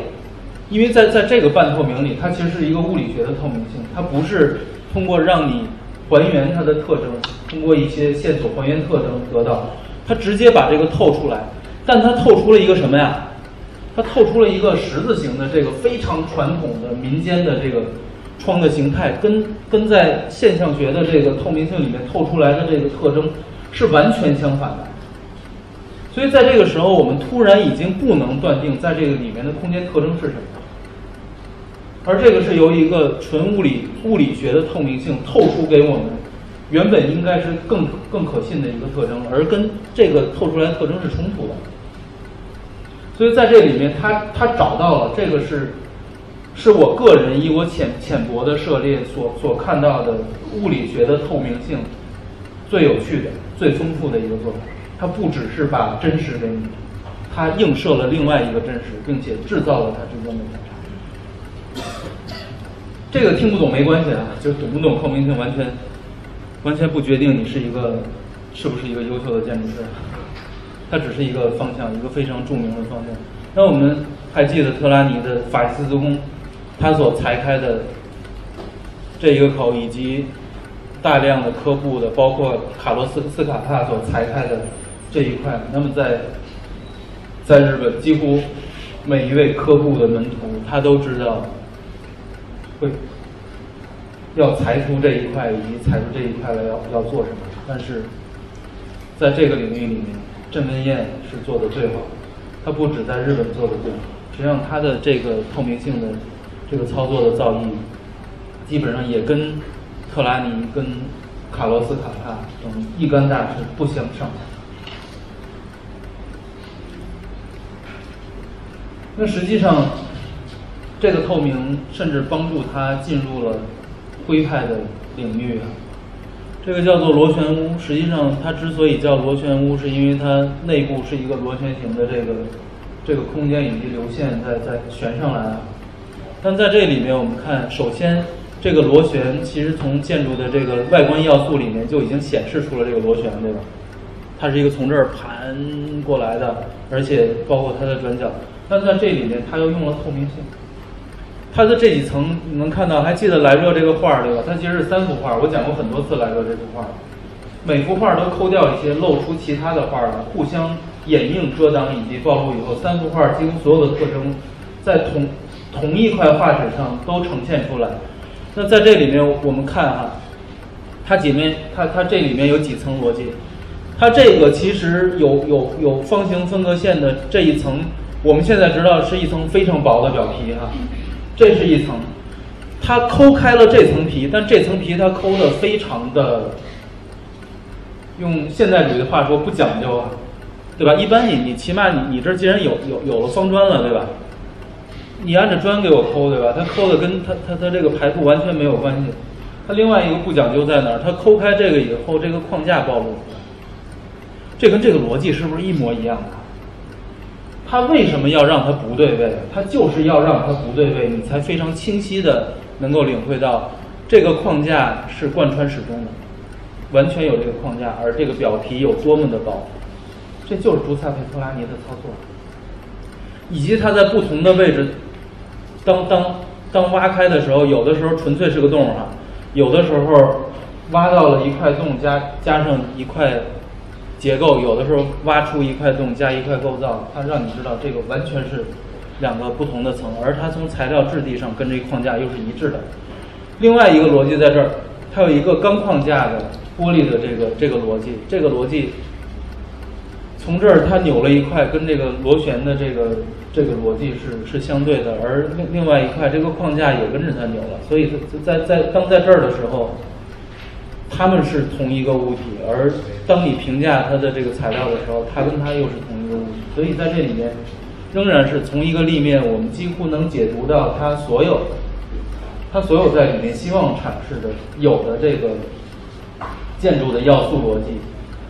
因为在在这个半透明里，它其实是一个物理学的透明性，它不是通过让你。还原它的特征，通过一些线索还原特征得到，它直接把这个透出来，但它透出了一个什么呀？它透出了一个十字形的这个非常传统的民间的这个窗的形态，跟跟在现象学的这个透明性里面透出来的这个特征是完全相反的。所以在这个时候，我们突然已经不能断定在这个里面的空间特征是什么。而这个是由一个纯物理物理学的透明性透出给我们，原本应该是更更可信的一个特征，而跟这个透出来的特征是冲突的。所以在这里面，他他找到了这个是，是我个人以我浅浅薄的涉猎所所看到的物理学的透明性最有趣的、最丰富的一个作品。它不只是把真实给你，它映射了另外一个真实，并且制造了它之间的反差。这个听不懂没关系啊，就是懂不懂透明性完全完全不决定你是一个是不是一个优秀的建筑师，它只是一个方向，一个非常著名的方向。那我们还记得特拉尼的法西斯宫，他所裁开的这一个口，以及大量的科布的，包括卡洛斯斯卡帕所裁开的这一块。那么在在日本，几乎每一位科布的门徒，他都知道会要裁出这一块，以及裁出这一块来要要做什么。但是在这个领域里面，郑文燕是做的最好。他不止在日本做的最好，实际上他的这个透明性的这个操作的造诣，基本上也跟特拉尼、跟卡洛斯卡帕等一干大师不相上下。那实际上，这个透明甚至帮助他进入了徽派的领域啊。这个叫做螺旋屋，实际上它之所以叫螺旋屋，是因为它内部是一个螺旋形的这个这个空间以及流线在在旋上来啊。但在这里面，我们看，首先这个螺旋其实从建筑的这个外观要素里面就已经显示出了这个螺旋，对吧？它是一个从这儿盘过来的，而且包括它的转角。但在这里面，它又用了透明性。它的这几层你能看到，还记得莱热这个画对吧？它其实是三幅画，我讲过很多次莱热这幅画，每幅画都抠掉一些，露出其他的画来，互相掩映、遮挡以及暴露以后，三幅画几乎所有的特征在同同一块画纸上都呈现出来。那在这里面我们看哈，它几面它它这里面有几层逻辑？它这个其实有有有方形分割线的这一层，我们现在知道是一层非常薄的表皮哈。这是一层，它抠开了这层皮，但这层皮它抠的非常的，用现代主义的话说不讲究啊，对吧？一般你你起码你你这既然有有有了方砖了，对吧？你按着砖给我抠，对吧？它抠的跟它它它这个排布完全没有关系。它另外一个不讲究在哪儿？它抠开这个以后，这个框架暴露出来，这跟这个逻辑是不是一模一样的？他为什么要让它不对位？他就是要让它不对位，你才非常清晰的能够领会到这个框架是贯穿始终的，完全有这个框架，而这个表皮有多么的薄，这就是朱塞佩托拉尼的操作，以及他在不同的位置，当当当挖开的时候，有的时候纯粹是个洞哈，有的时候挖到了一块洞加加上一块。结构有的时候挖出一块洞加一块构造，它让你知道这个完全是两个不同的层，而它从材料质地上跟这个框架又是一致的。另外一个逻辑在这儿，它有一个钢框架的玻璃的这个这个逻辑，这个逻辑从这儿它扭了一块，跟这个螺旋的这个这个逻辑是是相对的，而另另外一块这个框架也跟着它扭了，所以在在当在这儿的时候。他们是同一个物体，而当你评价它的这个材料的时候，它跟它又是同一个物体，所以在这里面仍然是从一个立面，我们几乎能解读到它所有，它所有在里面希望阐释的有的这个建筑的要素逻辑，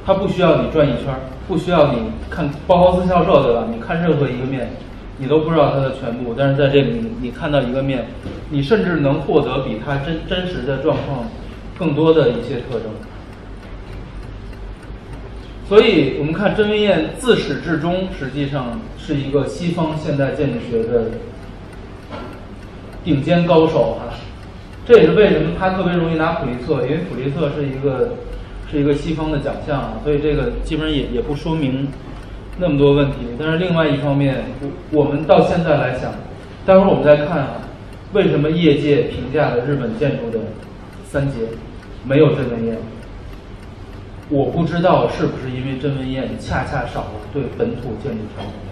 它不需要你转一圈，不需要你看包豪斯教授对吧？你看任何一个面，你都不知道它的全部，但是在这里你看到一个面，你甚至能获得比它真真实的状况。更多的一些特征，所以我们看甄文彦自始至终实际上是一个西方现代建筑学的顶尖高手哈，这也是为什么他特别容易拿普利策，因为普利策是一个是一个西方的奖项，所以这个基本上也也不说明那么多问题。但是另外一方面，我我们到现在来想，待会儿我们再看啊，为什么业界评价的日本建筑的三杰？没有甄文燕，我不知道是不是因为甄文燕恰恰少了对本土建筑的。